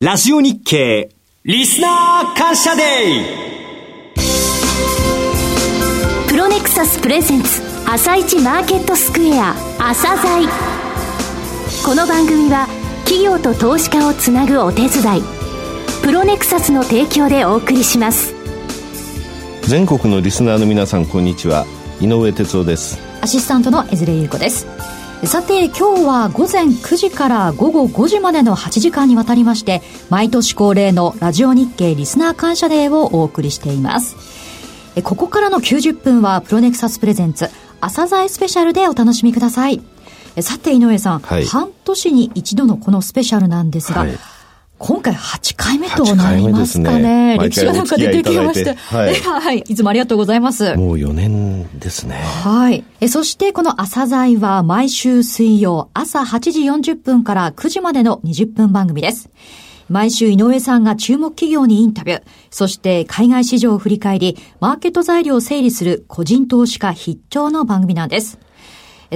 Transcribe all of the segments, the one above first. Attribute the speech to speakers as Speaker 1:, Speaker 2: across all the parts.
Speaker 1: ラジオ日経リスナー感謝デー
Speaker 2: プロネクサスプレゼンツ朝一マーケットスクエア朝鮮この番組は企業と投資家をつなぐお手伝いプロネクサスの提供でお送りします。
Speaker 3: 全国のリスナーの皆さんこんにちは。井上哲夫です。
Speaker 4: アシスタントの江連優子ですさて今日は午前9時から午後5時までの8時間にわたりまして毎年恒例のラジオ日経リスナー感謝デーをお送りしています。ここからの90分はプロネクサスプレゼンツ朝鮮スペシャルでお楽しみください。さて井上さん、はい、半年に一度のこのスペシャルなんですが、はい今回8回目となりますかね。ね歴史がなんか出てきまして。はい、はい。いつもありがとうございます。
Speaker 3: もう4年ですね。
Speaker 4: はい。えそしてこの朝鮮は毎週水曜朝8時40分から9時までの20分番組です。毎週井上さんが注目企業にインタビュー、そして海外市場を振り返り、マーケット材料を整理する個人投資家必聴の番組なんです。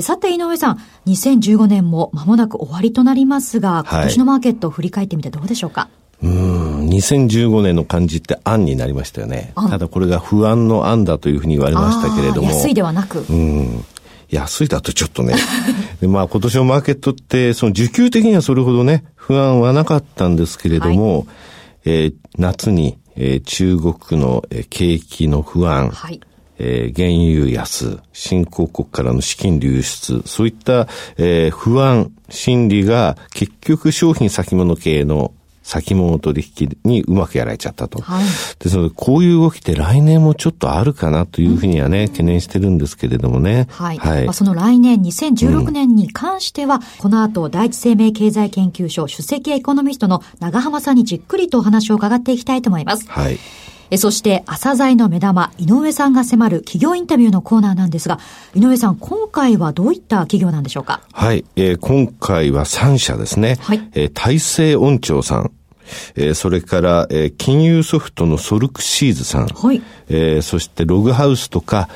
Speaker 4: さて井上さん、2015年も間もなく終わりとなりますが、今年のマーケットを振り返ってみてどうでしょうか、
Speaker 3: はい、うん、2015年の漢字って案になりましたよね。ただこれが不安の案だというふうに言われましたけれども。
Speaker 4: 安いではなく。
Speaker 3: うん。安いだとちょっとね。でまあ今年のマーケットって、その需給的にはそれほどね、不安はなかったんですけれども、はい、えー、夏に、えー、中国の、えー、景気の不安、はいえー、原油安、新興国からの資金流出、そういった、えー、不安、心理が結局商品先物系の先物取引にうまくやられちゃったと。はい、ですので、こういう動きって来年もちょっとあるかなというふうにはね、うん、懸念してるんですけれどもね。
Speaker 4: はい。はい、まあ、その来年2016年に関しては、うん、この後、第一生命経済研究所首席エコノミストの長浜さんにじっくりとお話を伺っていきたいと思います。はい。えそして、朝鮮の目玉、井上さんが迫る企業インタビューのコーナーなんですが、井上さん、今回はどういった企業なんでしょうか？
Speaker 3: はい、えー、今回は3社ですね。はい。えー、大成音調さん。えー、それから、えー、金融ソフトのソルクシーズさん、はい、えー、そしてログハウスとか、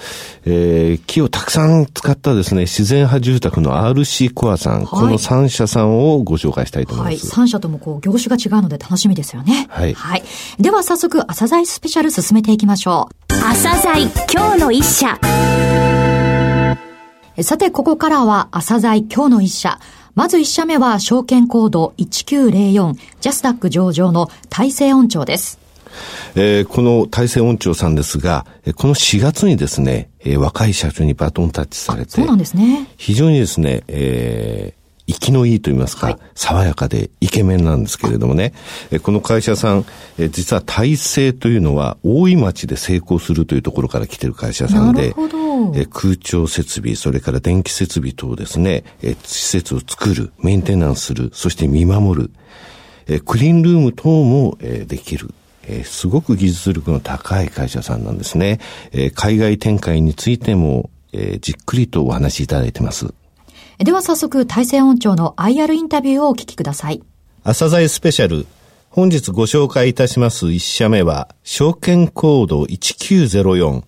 Speaker 3: えー、木をたくさん使ったですね、自然派住宅の RC コアさん、はい、この3社さんをご紹介したいと思います。
Speaker 4: はい、3社ともこう業種が違うので楽しみですよね。はい。はい。では早速、朝鮮スペシャル進めていきましょう。
Speaker 2: 朝鮮今日の一社。
Speaker 4: さて、ここからは朝鮮今日の一社。まず1社目は証券コード1904ジャスダック上場の大成音調です。
Speaker 3: えー、この大成音調さんですが、この4月にですね、えー、若い社長にバトンタッチされて、
Speaker 4: そうなんですね。
Speaker 3: 非常にですね、えー、生きのいいと言いますか、はい、爽やかでイケメンなんですけれどもね、えこの会社さん、え実は大成というのは大井町で成功するというところから来てる会社さんで、え空調設備、それから電気設備等ですね、え施設を作る、メンテナンスする、そして見守る、えクリーンルーム等も、えできる。えすごく技術力の高い会社さんなんですね。え海外展開についても、えじっくりとお話しいただいてます。
Speaker 4: では早速、大成音調の IR インタビューをお聞きください。
Speaker 3: 朝鮮スペシャル。本日ご紹介いたします一社目は、証券コード1904、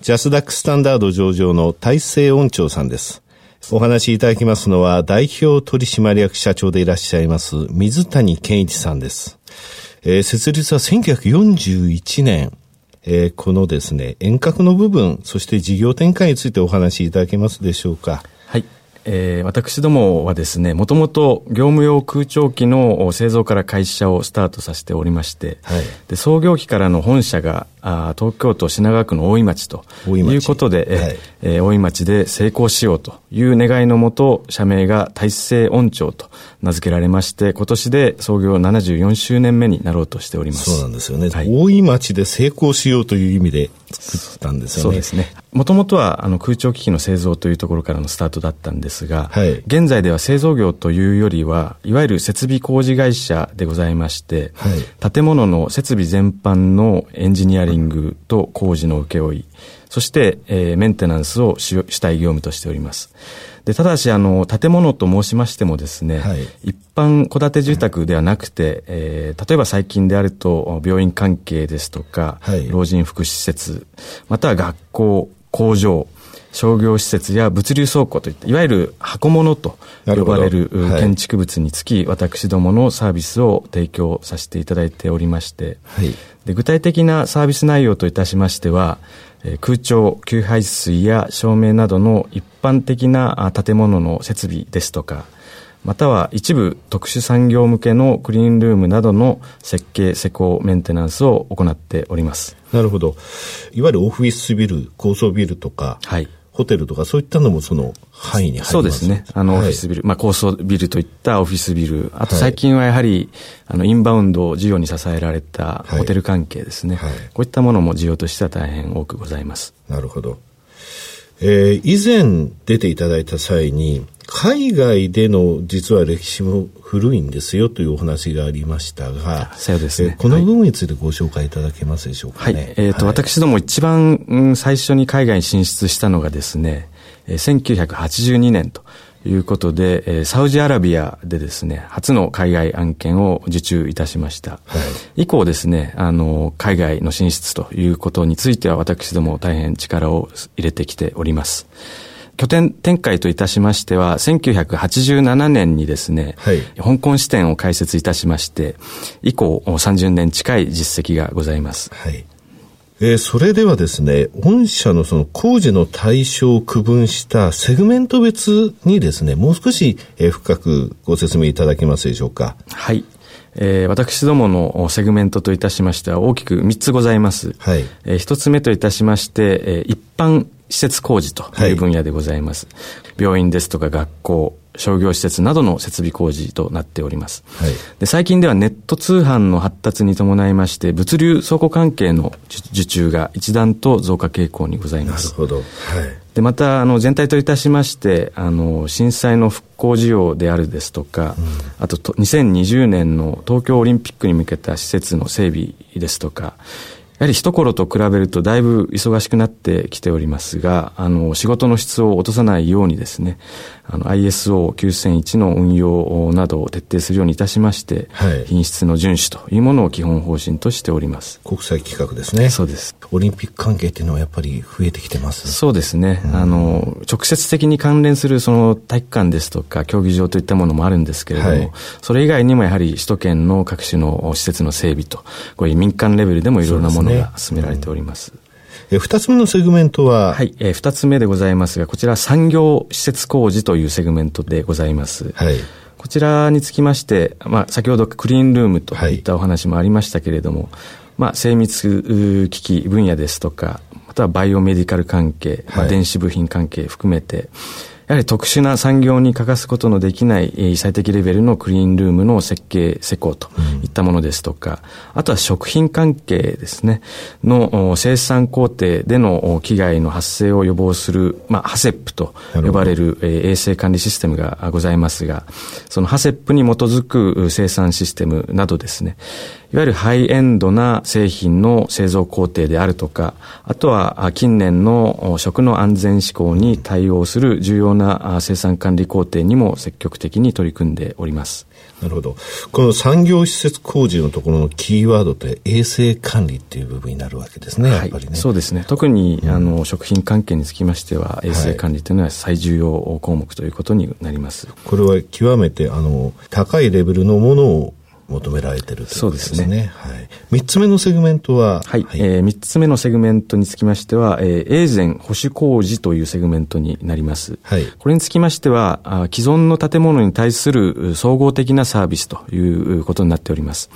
Speaker 3: ジャスダックスタンダード上場の大成音調さんです。お話しいただきますのは、代表取締役社長でいらっしゃいます、水谷健一さんです。えー、設立は1941年、えー、このですね、遠隔の部分、そして事業展開についてお話しいただけますでしょうか。
Speaker 5: はい。えー、私どもはですね、もともと業務用空調機の製造から会社をスタートさせておりまして、はい、で創業期からの本社があ東京都品川区の大井町ということで、はい、えー、大井町で成功しようという願いのもと、社名が大成音調と名付けられまして、今年で創業74周年目になろうとしております。
Speaker 3: そうなんですよね。はい、大井町で成功しようという意味で作ったんですよね。
Speaker 5: そうですね。もともとはあの空調機器の製造というところからのスタートだったんですが、はい、現在では製造業というよりは、いわゆる設備工事会社でございまして、はい、建物の設備全般のエンジニアリングリングと工事の請負そして、えー、メンテナンスを主体業務としております。で、ただし、あの、建物と申しましてもですね、はい、一般戸建て住宅ではなくて、えー、例えば最近であると、病院関係ですとか、はい、老人福祉施設、または学校、工場、商業施設や物流倉庫といったいわゆる箱物と呼ばれる建築物につき、はい、私どものサービスを提供させていただいておりまして、はい、で具体的なサービス内容といたしましては空調、給排水や照明などの一般的な建物の設備ですとか、または一部特殊産業向けのクリーンルームなどの設計、施工、メンテナンスを行っております。
Speaker 3: なるほど。いわゆるオフィスビル、高層ビルとか、はい、ホテルとかそういったのもその範囲に入ります？
Speaker 5: そうですね。あの、オフィスビル、まあ高層ビルといったオフィスビル、あと最近はやはり、あの、インバウンド需要に支えられたホテル関係ですね。はい、こういったものも需要としては大変多くございます。
Speaker 3: なるほど。えー、以前出ていただいた際に、海外での実は歴史も古いんですよというお話がありましたが、
Speaker 5: そうですね。
Speaker 3: この部分についてご紹介いただけますでしょうか、ね、はい。
Speaker 5: えっ、ー、と、はい、私ども一番、うん、最初に海外に進出したのがですね、1982年ということで、サウジアラビアでですね、初の海外案件を受注いたしました。はい、以降ですね、あの、海外の進出ということについては私ども大変力を入れてきております。拠点展開といたしましては、1987年にですね、はい、香港支店を開設いたしまして、以降30年近い実績がございます。はい
Speaker 3: えー、それではですね、御社のその工事の対象を区分したセグメント別にですね、もう少し、えー、深くご説明いただけますでしょうか。
Speaker 5: はい。えー、私どものセグメントといたしましては大きく3つございます。はい。えー、1つ目といたしまして、えー、一般施設工事という分野でございます。はい、病院ですとか学校、商業施設などの設備工事となっております。はい、で最近ではネット通販の発達に伴いまして、物流倉庫関係の受注が一段と増加傾向にございます。
Speaker 3: なるほど。はい、
Speaker 5: でまたあの全体といたしましてあの震災の復興事業であるですとか、うん、あとと2020年の東京オリンピックに向けた施設の整備ですとかやはり一頃と比べるとだいぶ忙しくなってきておりますが、あの、仕事の質を落とさないようにですね、あの、ISO9001 の運用などを徹底するようにいたしまして、はい、品質の遵守というものを基本方針としております。
Speaker 3: 国際規格ですね。
Speaker 5: そうです。
Speaker 3: オリンピック関係っていうのはやっぱり増えてきてます
Speaker 5: そうですね。うん、あの、直接的に関連するその体育館ですとか競技場といったものもあるんですけれども、はい、それ以外にもやはり首都圏の各種の施設の整備と、こういう民間レベルでもいろいろなものが進められております。
Speaker 3: え二つ目のセグメントは？
Speaker 5: はい、え二つ目でございますが、こちら産業施設工事というセグメントでございます。はい。こちらにつきまして、まあ、先ほどクリーンルームといったお話もありましたけれども、はい、まあ、精密機器分野ですとか、またはバイオメディカル関係、まあ、電子部品関係含めて、やはり特殊な産業に欠かすことのできない最適レベルのクリーンルームの設計、施工といったものですとか、うん、あとは食品関係ですね、の生産工程での危害の発生を予防する、まあ、ハセップと呼ばれる衛生管理システムがございますが、そのハセップに基づく生産システムなどですね、いわゆるハイエンドな製品の製造工程であるとか、あとは近年の食の安全志向に対応する重要な生産管理工程にも積極的に取り組んでおります。
Speaker 3: なるほど。この産業施設工事のところのキーワードって衛生管理っていう部分になるわけですね、やっぱりね。
Speaker 5: そうですね。特に、うん、あの食品関係につきましては衛生管理というのは最重要項目ということになります。
Speaker 3: これは極めてあの高いレベルのものを求められてるということですね。そうですね。はい。三つ目のセグメントは
Speaker 5: はい。はい、えー、三つ目のセグメントにつきましては、えー、営繕保守工事というセグメントになります。はい。これにつきましては、あ既存の建物に対する総合的なサービスということになっております。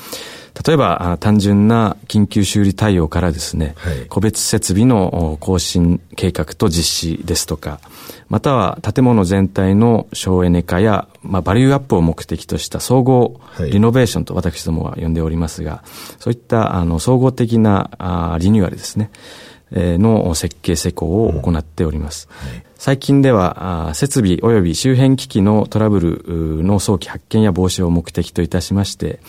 Speaker 5: 例えば、単純な緊急修理対応からですね、はい、個別設備の更新計画と実施ですとか、または建物全体の省エネ化や、まあ、バリューアップを目的とした総合リノベーションと私どもは呼んでおりますが、そういったあの総合的なあリニューアルですね、えー、の設計施工を行っております。うんはい、最近では、設備及び周辺機器のトラブルの早期発見や防止を目的といたしまして、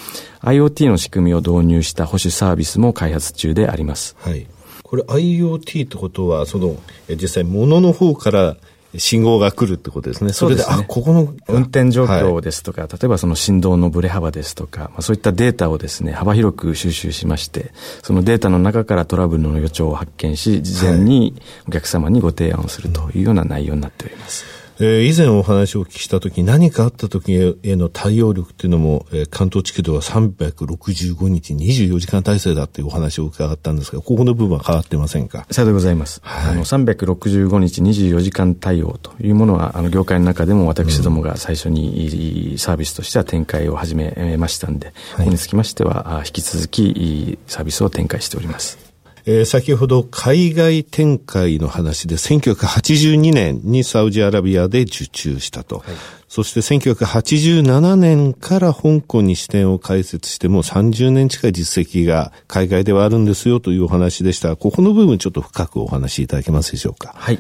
Speaker 5: IoT の仕組みを導入した保守サービスも開発中であります。
Speaker 3: はい。これ IoT ってことは、その、実際物の方から信号が来るってことですね。それで、でね、あ、ここの。
Speaker 5: 運転状況ですとか、はい、例えばその振動のブレ幅ですとか、まあ、そういったデータをですね、幅広く収集しまして、そのデータの中からトラブルの予兆を発見し、事前にお客様にご提案をするというような内容になっております。
Speaker 3: はいえー、以前お話をお聞きしたとき、何かあったときへの対応力っていうのも、えー、関東地区では365日24時間体制だっていうお話を伺ったんですが、ここの部分は変わってませんか？
Speaker 5: さようでございます。はい、あの、365日24時間対応というものは、あの、業界の中でも私どもが最初にサービスとしては展開を始めましたんで、はい、ここにつきましては、引き続きサービスを展開しております。
Speaker 3: えー、先ほど海外展開の話で1982年にサウジアラビアで受注したと。はい、そして1987年から香港に支店を開設しても30年近い実績が海外ではあるんですよというお話でした。ここの部分ちょっと深くお話しいただけますでしょうか。
Speaker 5: はい。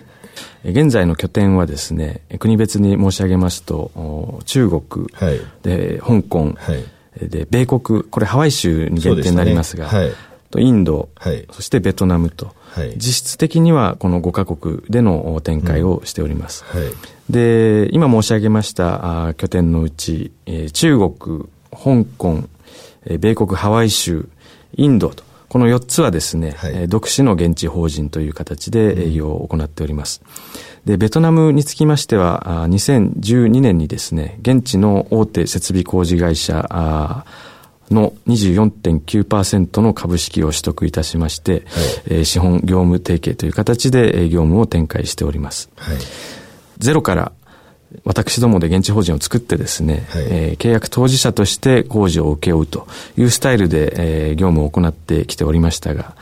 Speaker 5: 現在の拠点はですね、国別に申し上げますと、中国、はい、で、香港、はい、で、米国、これハワイ州に限定になりますが、すねはい、とインド、はい、そしてベトナムと、はい、実質的にはこの5カ国での展開をしております。うんはい、で、今申し上げましたあ拠点のうち、えー、中国、香港、えー、米国ハワイ州、インドと、この4つはですね、はい、独自の現地法人という形で営業を行っております。で、ベトナムにつきましては、2012年にですね、現地の大手設備工事会社、あの24.9%の株式を取得いたしまして、はい、えー、資本業務提携という形で業務を展開しております。はい、ゼロから私どもで現地法人を作ってですね、はい、えー、契約当事者として工事を請け負うというスタイルで、えー、業務を行ってきておりましたが、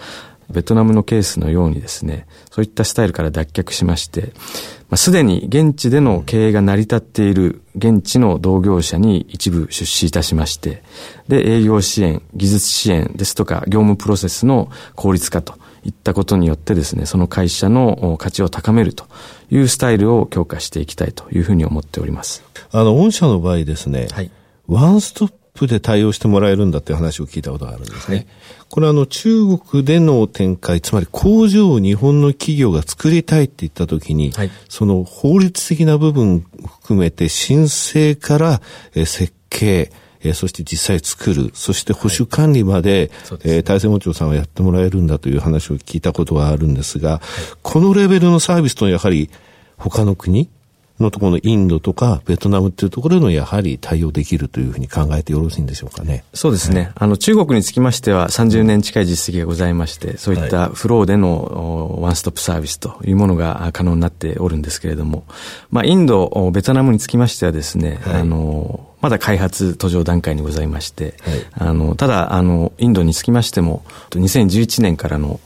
Speaker 5: ベトナムのケースのようにですね、そういったスタイルから脱却しまして、まあ、すでに現地での経営が成り立っている現地の同業者に一部出資いたしまして、で、営業支援、技術支援ですとか、業務プロセスの効率化といったことによってですね、その会社の価値を高めるというスタイルを強化していきたいというふうに思っております。
Speaker 3: あの、御社の場合ですね、はい、ワンストップで対応してもらえるんだっていう話を聞いたことがあるんですね。はい、これはあの中国での展開、つまり工場を日本の企業が作りたいって言ったときに、はい、その法律的な部分含めて申請から設計、えー、そして実際作る、そして保守管理まで、はい、えー、大政務長さんはやってもらえるんだという話を聞いたことがあるんですが、はい、このレベルのサービスとやはり他の国、のところのインドとかベトナムっていうところのやはり対応できるというふうに考えてよろしいんでしょうかね。
Speaker 5: そうですね。はい、あの、中国につきましては30年近い実績がございまして、そういったフローでのワンストップサービスというものが可能になっておるんですけれども、まあ、インド、ベトナムにつきましてはですね、はい、あの、まだ開発途上段階にございまして、はい、あの、ただ、あの、インドにつきましても、2011年からの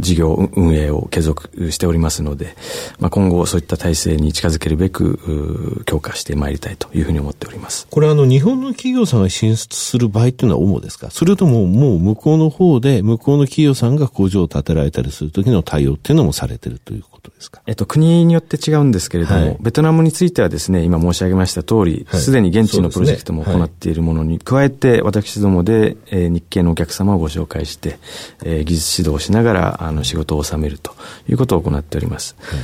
Speaker 5: 事業運営を継続しておりますので、まあ、今後そういった体制に近づけるべく、強化してまいりたいというふうに思っております。
Speaker 3: これあの、日本の企業さんが進出する場合っていうのは主ですか？それとももう向こうの方で、向こうの企業さんが工場を建てられたりするときの対応っていうのもされてるということですか？
Speaker 5: えっと、国によって違うんですけれども、はい、ベトナムについてはですね、今申し上げました通り、す、で、に現地のプロジェクトも行っているものに加えて、私どもで、えー、日系のお客様をご紹介して、えー、技術指導をしながら、あの、仕事を収めるということを行っております。はい、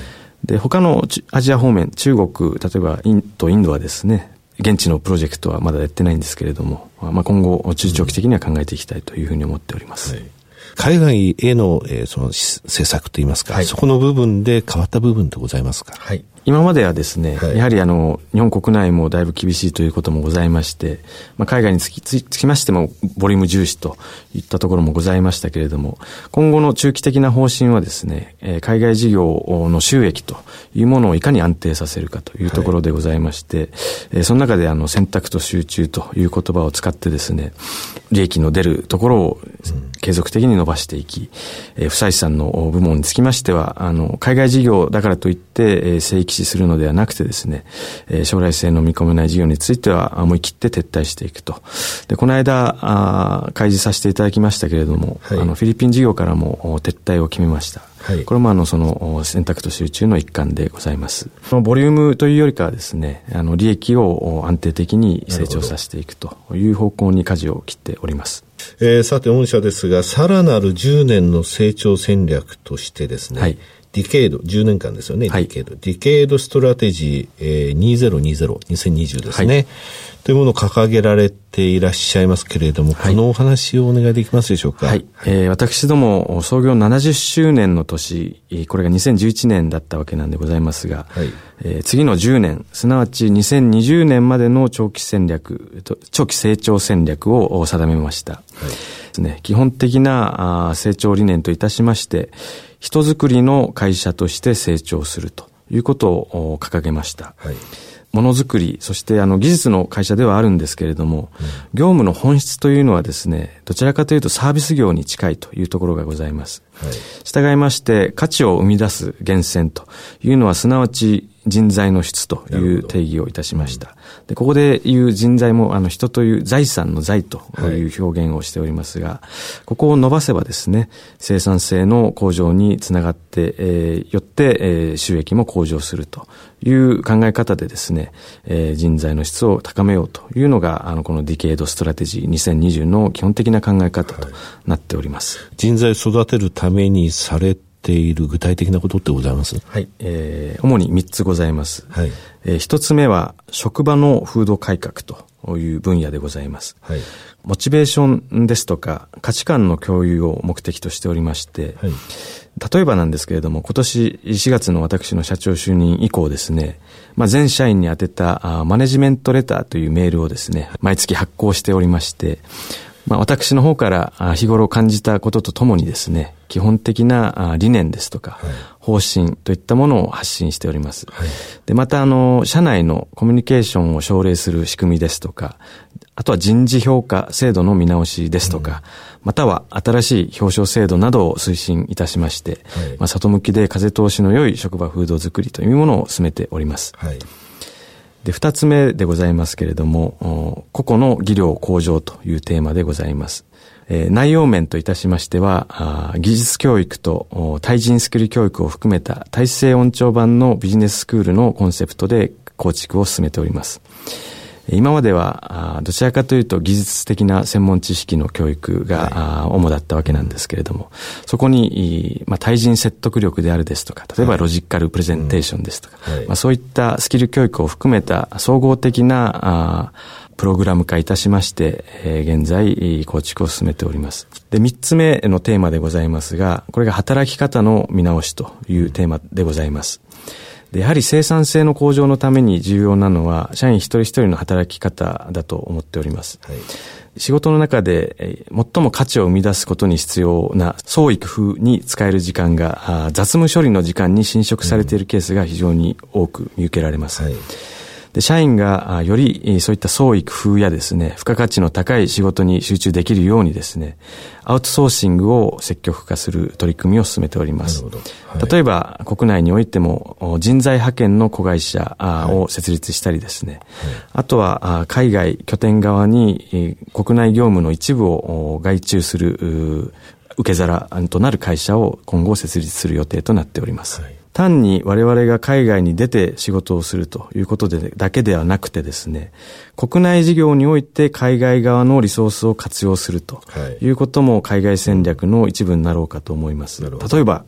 Speaker 5: で、他のアジア方面、中国、例えばインド、インドはですね、現地のプロジェクトはまだやってないんですけれども、まあ、今後、中長期的には考えていきたいというふうに思っております。はい
Speaker 3: 海外への、えー、その政策といいますか、はい、そこの部分で変わった部分ってございますか？
Speaker 5: はい。今まではですね、はい、やはりあの、日本国内もだいぶ厳しいということもございまして、まあ、海外につきつきましても、ボリューム重視といったところもございましたけれども、今後の中期的な方針はですね、えー、海外事業の収益というものをいかに安定させるかというところでございまして、はい、えー、その中であの、選択と集中という言葉を使ってですね、利益の出るところを継続的に伸ばしていき、えー、不採算の部門につきましては、あの、海外事業だからといって、えー、正規視するのではなくてですね、えー、将来性の見込めない事業については思い切って撤退していくと。で、この間、あ開示させていただきましたけれども、はい、あの、フィリピン事業からも撤退を決めました。はい、これもあの、その、選択と集中の一環でございます。そのボリュームというよりかはですね、あの、利益を安定的に成長させていくという方向に舵を切っております。
Speaker 3: えー、さて、御社ですが、さらなる10年の成長戦略としてですね、はい、Decade、10年間ですよね、はい、 Decade。Decade Strategy、えー、2020、2020ですね、はい、というものを掲げられていらっしゃいますけれども、はい、このお話をお願いできますでしょうか？はい。
Speaker 5: えー、私ども創業70周年の年、これが2011年だったわけなんでございますが、はい、えー、次の10年、すなわち2020年までの長期戦略、長期成長戦略を定めました。はいですね、基本的な成長理念といたしまして、人づくりの会社として成長するということを掲げました。はいものづくり、そしてあの技術の会社ではあるんですけれども、うん、業務の本質というのはですね、どちらかというとサービス業に近いというところがございます。はい、従いまして、価値を生み出す源泉というのは、すなわち人材の質という定義をいたしました。で、ここで言う人材も、あの、人という財産の財という表現をしておりますが、はい、ここを伸ばせばですね、生産性の向上につながって、えー、よって、えー、収益も向上するという考え方でですね、えー、人材の質を高めようというのが、あの、この Decade Strategy 2020の基本的な考え方となっております。はい、
Speaker 3: 人材育てるためにされている具体的なことってございます？
Speaker 5: はい、えー、主に3つございます。はい。えー、1つ目は、職場の風土改革という分野でございます。はい。モチベーションですとか、価値観の共有を目的としておりまして、はい。例えばなんですけれども、今年4月の私の社長就任以降ですね、まあ、全社員に宛てたマネジメントレターというメールをですね、毎月発行しておりまして、まあ、私の方から日頃感じたこととともにですね、基本的な理念ですとか、方針といったものを発信しております。はい、で、また、あの、社内のコミュニケーションを奨励する仕組みですとか、あとは人事評価制度の見直しですとか、うん、または新しい表彰制度などを推進いたしまして、はい、まあ、里向きで風通しの良い職場風土づくりというものを進めております。はいで、二つ目でございますけれども、個々の技量向上というテーマでございます。えー、内容面といたしましては、技術教育と対人スキル教育を含めた体制音調版のビジネススクールのコンセプトで構築を進めております。今までは、どちらかというと技術的な専門知識の教育が、主だったわけなんですけれども、そこに、まあ、対人説得力であるですとか、例えばロジカルプレゼンテーションですとか、まあ、そういったスキル教育を含めた総合的な、プログラム化いたしまして、えー、現在構築を進めております。で、三つ目のテーマでございますが、これが働き方の見直しというテーマでございます。で、やはり生産性の向上のために重要なのは、社員一人一人の働き方だと思っております。はい、仕事の中で最も価値を生み出すことに必要な創意工夫に使える時間が、雑務処理の時間に侵食されているケースが非常に多く見受けられます。はいで、社員がよりそういった創意工夫やですね、付加価値の高い仕事に集中できるようにですね、アウトソーシングを積極化する取り組みを進めております。はい、例えば、国内においても人材派遣の子会社を設立したりですね、はい、あとは海外拠点側に国内業務の一部を外注する受け皿となる会社を今後設立する予定となっております。はい単に我々が海外に出て仕事をするということでだけではなくてですね、国内事業において海外側のリソースを活用するということも海外戦略の一部になろうかと思います。例えば、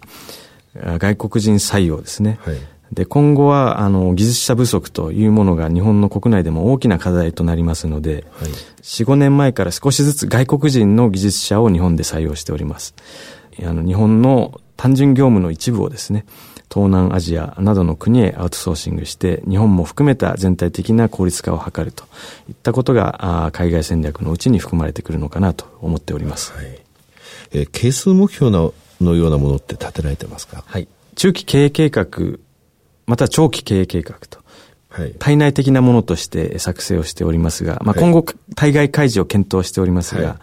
Speaker 5: 外国人採用ですね。はいで、今後は、あの、技術者不足というものが日本の国内でも大きな課題となりますので、はい、4、5年前から少しずつ外国人の技術者を日本で採用しております。あの、日本の単純業務の一部をですね、東南アジアなどの国へアウトソーシングして、日本も含めた全体的な効率化を図るといったことが、海外戦略のうちに含まれてくるのかなと思っております。はい、
Speaker 3: えー、係数目標ののようなものって立てられてますか？
Speaker 5: はい。中期経営計画、また長期経営計画とはい、体内的なものとして作成をしておりますが、まあ、今後、対外開示を検討しておりますが、は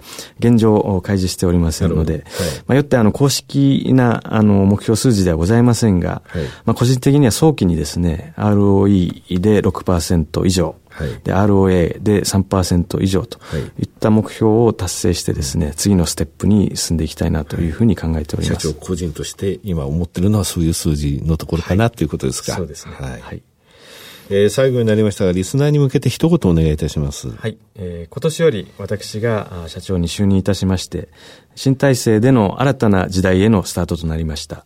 Speaker 5: い、現状開示しておりませんので、はい、まあ、よってあの公式なあの目標数字ではございませんが、はい、まあ、個人的には早期にですね、ROE で6%以上、はい、で ROA で3%以上とい。った目標を達成してですね、次のステップに進んでいきたいなというふうに考えております。
Speaker 3: 社長個人として今思ってるのはそういう数字のところかなということですか。
Speaker 5: そうですね。はい
Speaker 3: えー、最後になりましたが、リスナーに向けて一言お願いいたします。
Speaker 5: はい。えー、今年より私が社長に就任いたしまして、新体制での新たな時代へのスタートとなりました。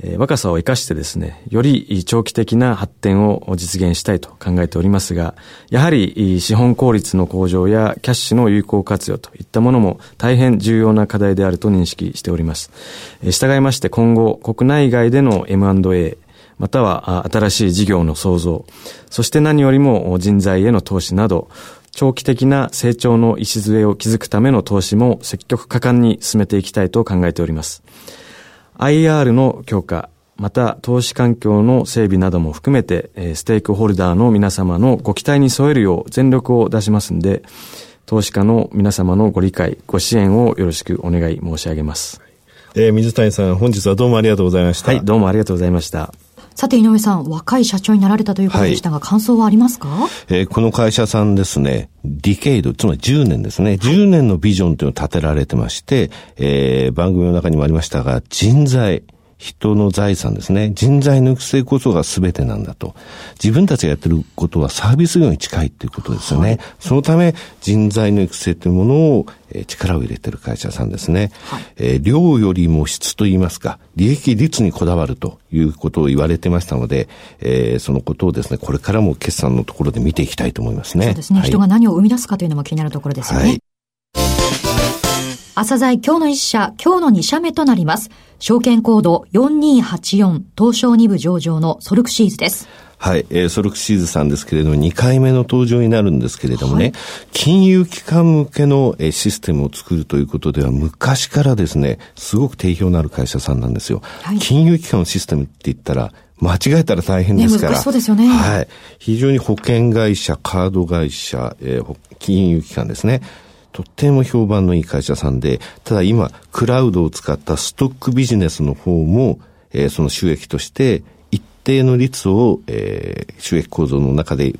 Speaker 5: えー、若さを生かしてですね、より長期的な発展を実現したいと考えておりますが、やはり資本効率の向上やキャッシュの有効活用といったものも大変重要な課題であると認識しております。えー、従いまして今後、国内外での M&A、または新しい事業の創造、そして何よりも人材への投資など、長期的な成長の礎を築くための投資も積極果敢に進めていきたいと考えております。IR の強化、また投資環境の整備なども含めて、ステークホルダーの皆様のご期待に添えるよう全力を出しますんで、投資家の皆様のご理解、ご支援をよろしくお願い申し上げます。
Speaker 3: えー、水谷さん、本日はどうもありがとうございました。
Speaker 5: はい、どうもありがとうございました。
Speaker 4: さて、井上さん、若い社長になられたということでしたが、はい、感想はありますか？
Speaker 3: えー、この会社さんですね、ディケイド、つまり10年ですね、10年のビジョンというのを立てられてまして、えー、番組の中にもありましたが、人材、人の財産ですね。人材の育成こそが全てなんだと。自分たちがやってることはサービス業に近いっていうことですよね。はい、そのため人材の育成というものを、えー、力を入れてる会社さんですね。はい、えー、量よりも質といいますか、利益率にこだわるということを言われてましたので、えー、そのことをですね、これからも決算のところで見ていきたいと思いますね。
Speaker 4: そうですね。はい、人が何を生み出すかというのも気になるところですよね。はい朝鮮今日の一社、今日の二社目となります。証券コード4284東証2部上場のソルクシーズです。
Speaker 3: はい、えー、ソルクシーズさんですけれども、2回目の登場になるんですけれどもね、はい、金融機関向けの、えー、システムを作るということでは、昔からですね、すごく定評のある会社さんなんですよ。はい、金融機関のシステムって言ったら、間違えたら大変ですから。
Speaker 4: ね、そうですよね。
Speaker 3: はい。非常に保険会社、カード会社、えー、金融機関ですね。とっても評判のいい会社さんで、ただ今、クラウドを使ったストックビジネスの方も、えー、その収益として、一定の率を、えー、収益構造の中で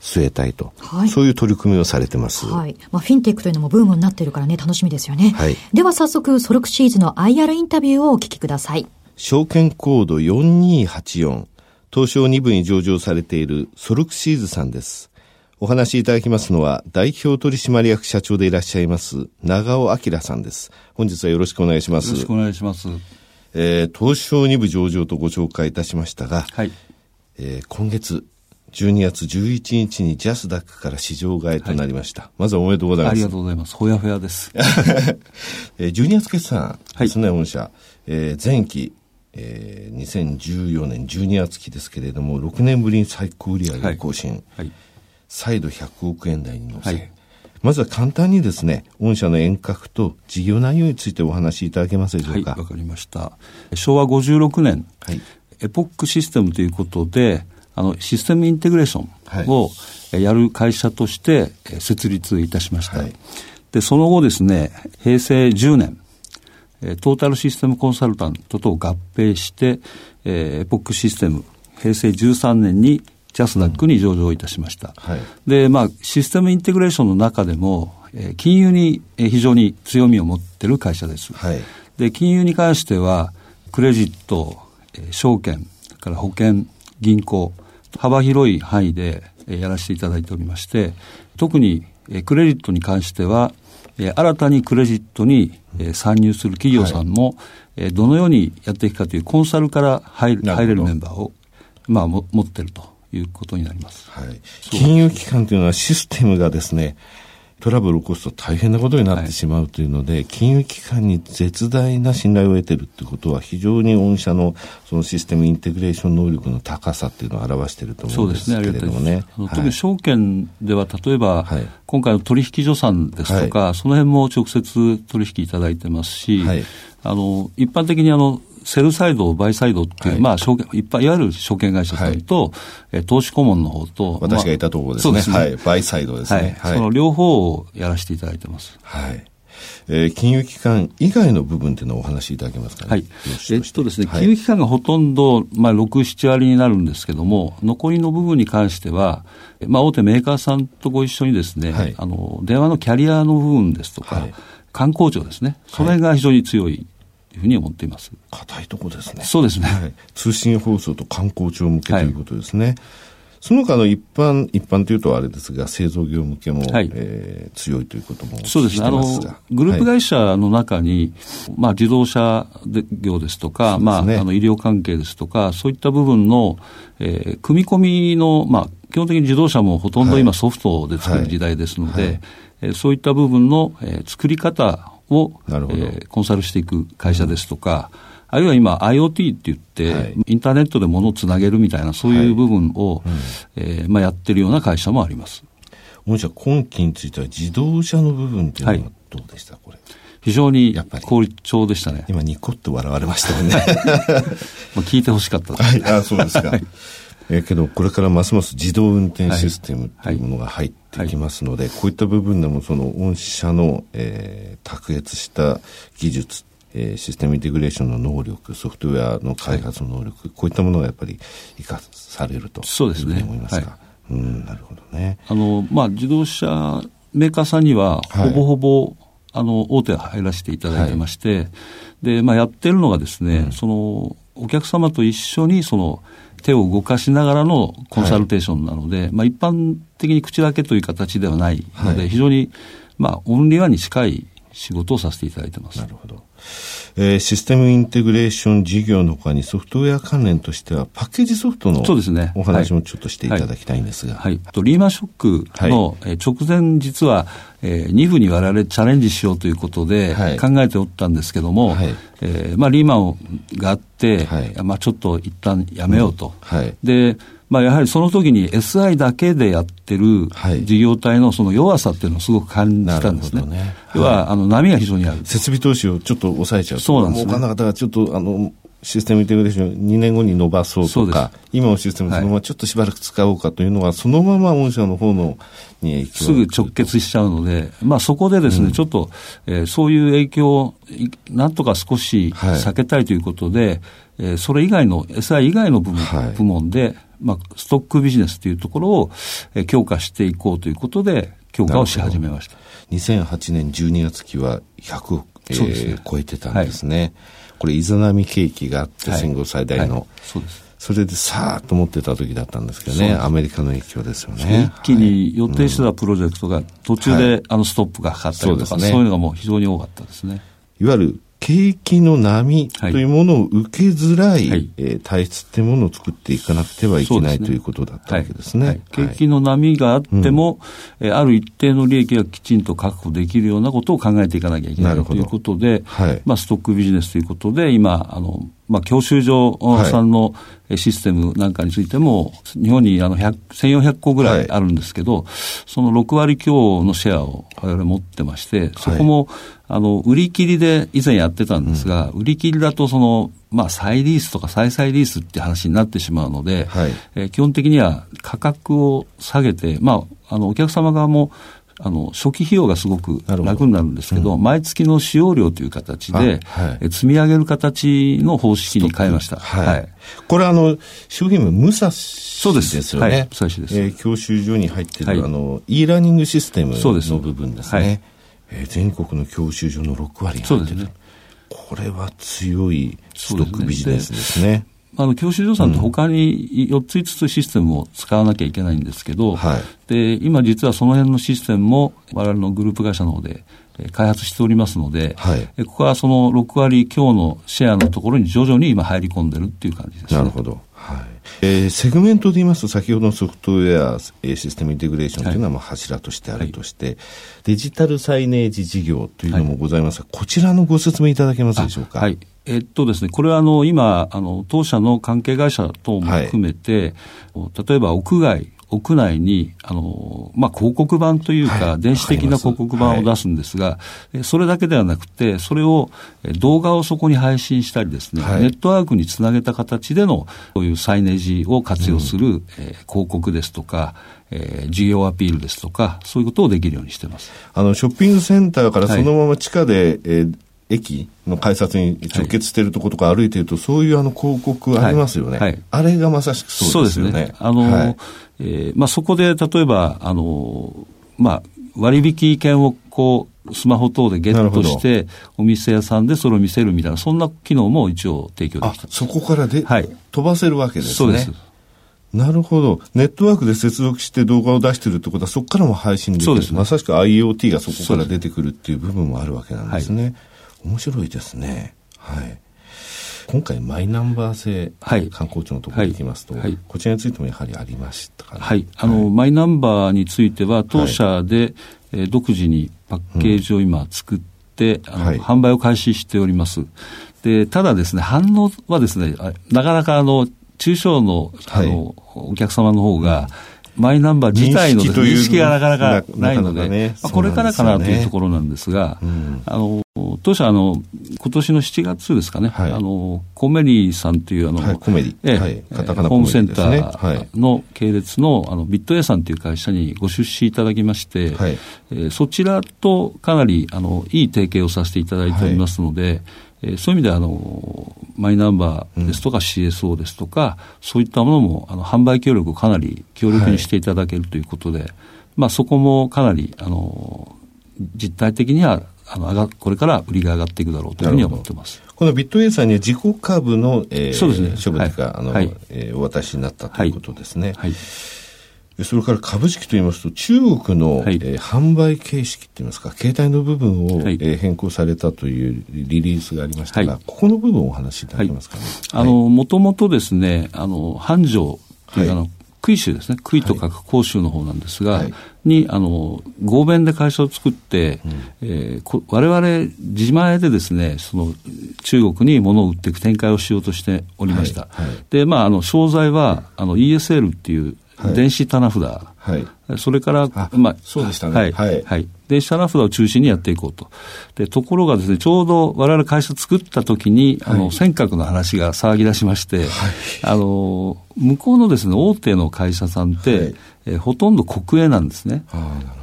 Speaker 3: 据えたいと、はい、そういう取り組みをされてます。
Speaker 4: はい。まあ、フィンテックというのもブームになっているからね、楽しみですよね。はい。では早速、ソルクシーズの IR インタビューをお聞きください。
Speaker 3: 証券コード4284、東証2部に上場されているソルクシーズさんです。お話しいただきますのは、代表取締役社長でいらっしゃいます、長尾明さんです。本日はよろしくお願いします。よ
Speaker 6: ろしくお願いします。
Speaker 3: えー、東証2部上場とご紹介いたしましたが、
Speaker 6: はい。
Speaker 3: えー、今月、12月11日にジャスダックから市場外となりました。はい、まずはおめでとうございます。あ
Speaker 6: りがとうございます。ほやほやです。
Speaker 3: えー、12月決算ですね、はい、御社。えー、前期、えー、2014年12月期ですけれども、6年ぶりに最高売上更新。はい、はい再度100億円台に乗せ、はい、まずは簡単にですね、御社の遠隔と事業内容についてお話しいただけますでしょうか。
Speaker 6: はい、わかりました。昭和56年、はい、エポックシステムということで、あの、システムインテグレーションをやる会社として設立いたしました。はい、で、その後ですね、平成10年、トータルシステムコンサルタントと合併して、えー、エポックシステム、平成13年にジャスダックに上場いたしました。うんはい、で、まあ、システムインテグレーションの中でも、えー、金融に非常に強みを持っている会社です。はい、で、金融に関しては、クレジット、えー、証券、から保険、銀行、幅広い範囲で、えー、やらせていただいておりまして、特に、えー、クレジットに関しては、えー、新たにクレジットに、えー、参入する企業さんも、はい、えー、どのようにやっていくかというコンサルから入入れるメンバーを、まあ、も持ってるということになります。
Speaker 3: はい。金融機関というのはシステムがですね、トラブルを起こすと大変なことになってしまうというので、はい、金融機関に絶大な信頼を得てるってことは、非常に御社のそのシステムインテグレーション能力の高さっていうのを表していると思うんですけれどもね。
Speaker 6: そうですね、特に証券では、例えば、はい、今回の取引所さんですとか、はい、その辺も直接取引いただいてますし、あの一般的にあのセルサイド、バイサイドっていう、はい、まあ、証券、いっぱい、いわゆる証券会社さんと、はい、え投資顧問の方と、
Speaker 3: 私がいたところですね。まあ、そうですね。はい。バイサイドですね。
Speaker 6: はい。その両方をやらせていただいてます。
Speaker 3: はい。えー、金融機関以外の部分っていうのをお話しいただけますかね？
Speaker 6: はい。えっとですね、金融機関がほとんど、まあ、6、7割になるんですけども、残りの部分に関しては、まあ、大手メーカーさんとご一緒にですね、はい、あの、電話のキャリアの部分ですとか、はい、観光庁ですね、それが非常に強いというふうに思っています。
Speaker 3: 硬いとこですね。
Speaker 6: そうですね、は
Speaker 3: い。通信放送と観光庁向けということですね。はい、その他の一般、一般というとあれですが、製造業向けも、はい、えー、強いということも
Speaker 6: そうですね。あの、グループ会社の中に、はい、まあ自動車業ですとか、ね、まあ、あの医療関係ですとか、そういった部分の、えー、組み込みの、まあ、基本的に自動車もほとんど今ソフトで作る時代ですので、はいえー、そういった部分の、えー、作り方を、えー、コンサルしていく会社ですとか、うんあるいは今 IoT って言って、はい、インターネットで物をつなげるみたいな、そういう部分を、はいうん、えー、まあ、やってるような会社もあります。
Speaker 3: 御社、今期については自動車の部分っていうのはどうでした、はい、これ。
Speaker 6: 非常に効率調でしたね。
Speaker 3: 今、ニコッと笑われましたよね。
Speaker 6: まあ聞いてほしかった
Speaker 3: です。はい、あそうですか。えー、けど、これからますます自動運転システムというものが入ってきますので、こういった部分でも、その、御社の、えー、卓越した技術えー、システムインテグレーションの能力、ソフトウェアの開発の能力、はい、こういったものがやっぱり生かされると
Speaker 6: そうですね。
Speaker 3: 思いますが。はい、うん、なるほどね。
Speaker 6: あの、まあ、自動車メーカーさんには、ほぼほぼ、はい、あの、大手入らせていただいてまして、で、まあ、やってるのがですね、うん、その、お客様と一緒に、その、手を動かしながらのコンサルテーションなので、まあ、一般的に口だけという形ではないので、非常に、まあ、オンリーワンに近い仕事をさせていただいてます。
Speaker 3: なるほど。えー、システムインテグレーション事業のほかにソフトウェア関連としてはパッケージソフトのそうですね。お話もちょっとしていただきたいんですが。
Speaker 6: はい。はい、とリーマンショックの、はい、直前実は、えー、2部に我々チャレンジしようということで考えておったんですけども、はい、えー、まあリーマンがあって、はい、まあちょっと一旦やめようと。うん、はい、で、まあ、やはりその時に SI だけでやってる事業体のその弱さっていうのをすごく感じたんですね。ね要は、あの、波が非常にある。
Speaker 3: 設備投資をちょっと抑えちゃう
Speaker 6: そうなんです、ね。
Speaker 3: もう方々がちょっと、あの、システムインテグレーション2年後に伸ばそうとか、今のシステムそのままちょっとしばらく使おうかというのは、はい、そのまま御社の方のに影響
Speaker 6: すぐ直結しちゃうので、まあそこでですね、うん、ちょっと、えー、そういう影響をなんとか少し避けたいということで、はい、えー、それ以外の、SI 以外の部門はい、部門で、まあ、ストックビジネスというところを、え強化していこうということで、強化をし始めました。
Speaker 3: 2008年12月期は100億、えーね、超えてたんですね。はい、これ、イザナミ景気があって、戦後最大の、そうです。それでさーっと持ってた時だったんですけどね、アメリカの影響ですよね。
Speaker 6: 一気に予定してたプロジェクトが途中で、あのストップがかかったりとか、そうね、そういうのがもう非常に多かったですね。
Speaker 3: いわゆる景気の波というものを受けづらい、はい、えー、体質っていうものを作っていかなくてはいけない、ね、ということだったわけですね。はい、
Speaker 6: 景気の波があっても、うん、えー、ある一定の利益がきちんと確保できるようなことを考えていかなきゃいけないということで、はい、まあ、ストックビジネスということで、今、あの、まあ、教習所さんのシステムなんかについても、日本にあの1400個ぐらいあるんですけど、はい、その6割強のシェアを我々持ってまして、そこも、あの、売り切りで以前やってたんですが、うん、売り切りだとその、まあ、再リースとか再々リースって話になってしまうので、はい、えー、基本的には価格を下げて、まあ、あの、お客様側もあの初期費用がすごく楽になるんですけど、うん、毎月の使用料という形で、はい、積み上げる形の方式に変えました。はい。はい、
Speaker 3: これあの、商品名、武蔵そうですよね。はい、武蔵です。えー、教習所に入ってい。る、あの、e ラーニングシステムの部分ですね。はい、えー、全国の教習所の6割そうですね。これは強いストックビジネスですね。
Speaker 6: あの教習所さんって他に4つ5つシステムを使わなきゃいけないんですけど、はい、で今実はその辺のシステムも我々のグループ会社の方で開発しておりますので、はい、ここはその6割強のシェアのところに徐々に今入り込んでるっていう感じです、ね、
Speaker 3: なるほど。はいえー、セグメントで言いますと、先ほどのソフトウェア、えー、システムインテグレーションというのはまあ柱としてあるとして、はい、デジタルサイネージ事業というのもございますが、はい、こちらのご説明いただけますでしょうか？
Speaker 6: はい。えっとですね、これはあの今、あの当社の関係会社等も含めて、はい、例えば屋外、屋内に、あの、まあ、広告版というか、電子的な広告版を出すんですが、はい、それだけではなくて、それを、動画をそこに配信したりですね、はい、ネットワークにつなげた形での、そういうサイネージを活用する、うん、えー、広告ですとか、えー、事業アピールですとか、そういうことをできるようにしてます。
Speaker 3: あの、ショッピングセンターからそのまま地下で、はい、えー駅の改札に直結しているところとか歩いていると、はい、そういうあの広告ありますよね、はいはい、あれがまさしくそうですよね。あの、はい、
Speaker 6: えー、まあ、そこで例えばあの、まあ、割引券をこうスマホ等でゲットして、お店屋さんでそれを見せるみたいな、そんな機能も一応提供できた
Speaker 3: そこからで、はい、飛ばせるわけですね。
Speaker 6: そうです。
Speaker 3: なるほど。ネットワークで接続して動画を出してるってことは、そこからも配信できる。そうです、ね、まさしく IoT がそこから出てくるっていう部分もあるわけなんですね。はい、面白いですね。はい。今回マイナンバー制、はい、観光庁のところに行きますと、はい、こちらについてもやはりありましたか、ね、
Speaker 6: はい、あの、マイナンバーについては、当社で、はい、えー、独自にパッケージを今作って、うん、あの、販売を開始しております。で、ただですね、反応はですね、なかなかあの、中小の、あの、お客様の方が、マイナンバー自体の認識がなかなかないので、ね。まあ、これからかなというところなんですが、うん、あの当社あの、今年の7月ですかね、はい、あのコメリさんというあの、はい、コメリ、えはい、カタカナホームセンターの系列のあのビット A さんという会社にご出資いただきまして、はい。えー、そちらとかなりあのいい提携をさせていただいておりますので、えそういう意味であの、マイナンバーですとか CSO ですとか、うん、そういったものもあの販売協力をかなり強力にしていただけるということで、はい、まあ、そこもかなりあの実態的にはあの上がこれから売りが上がっていくだろうというふうに思ってます。
Speaker 3: このビットエーさんには自己株の、えー、そうですね。処分が、はい、あの、はい、えー、お渡しになったということですね。はい、はいそれから株式といいますと、中国の、はい、えー、販売形式といいますか、携帯の部分を、はい、えー、変更されたというリリースがありましたが、はい、ここの部分をお話しいただけますかね？
Speaker 6: あの、もともとですね、あの、繁盛という、あの、杭州ですね、杭と書く杭州の方なんですが、に、あの、合弁で会社を作って、うん。えー、我々自前でですね、その、中国に物を売っていく展開をしようとしておりました。はい。はい、で、まあ、あの、商材は、あの、ESL っていう、電子棚札、はい、それから、
Speaker 3: まあ、そうでしたね。
Speaker 6: はい。はい、はい。電子棚札を中心にやっていこうと。で、ところがですね、ちょうど我々会社作った時に、あの、尖閣の話が騒ぎ出しまして、はい、あの、向こうのですね、大手の会社さんって、はい。えー、ほとんど国営なんですね。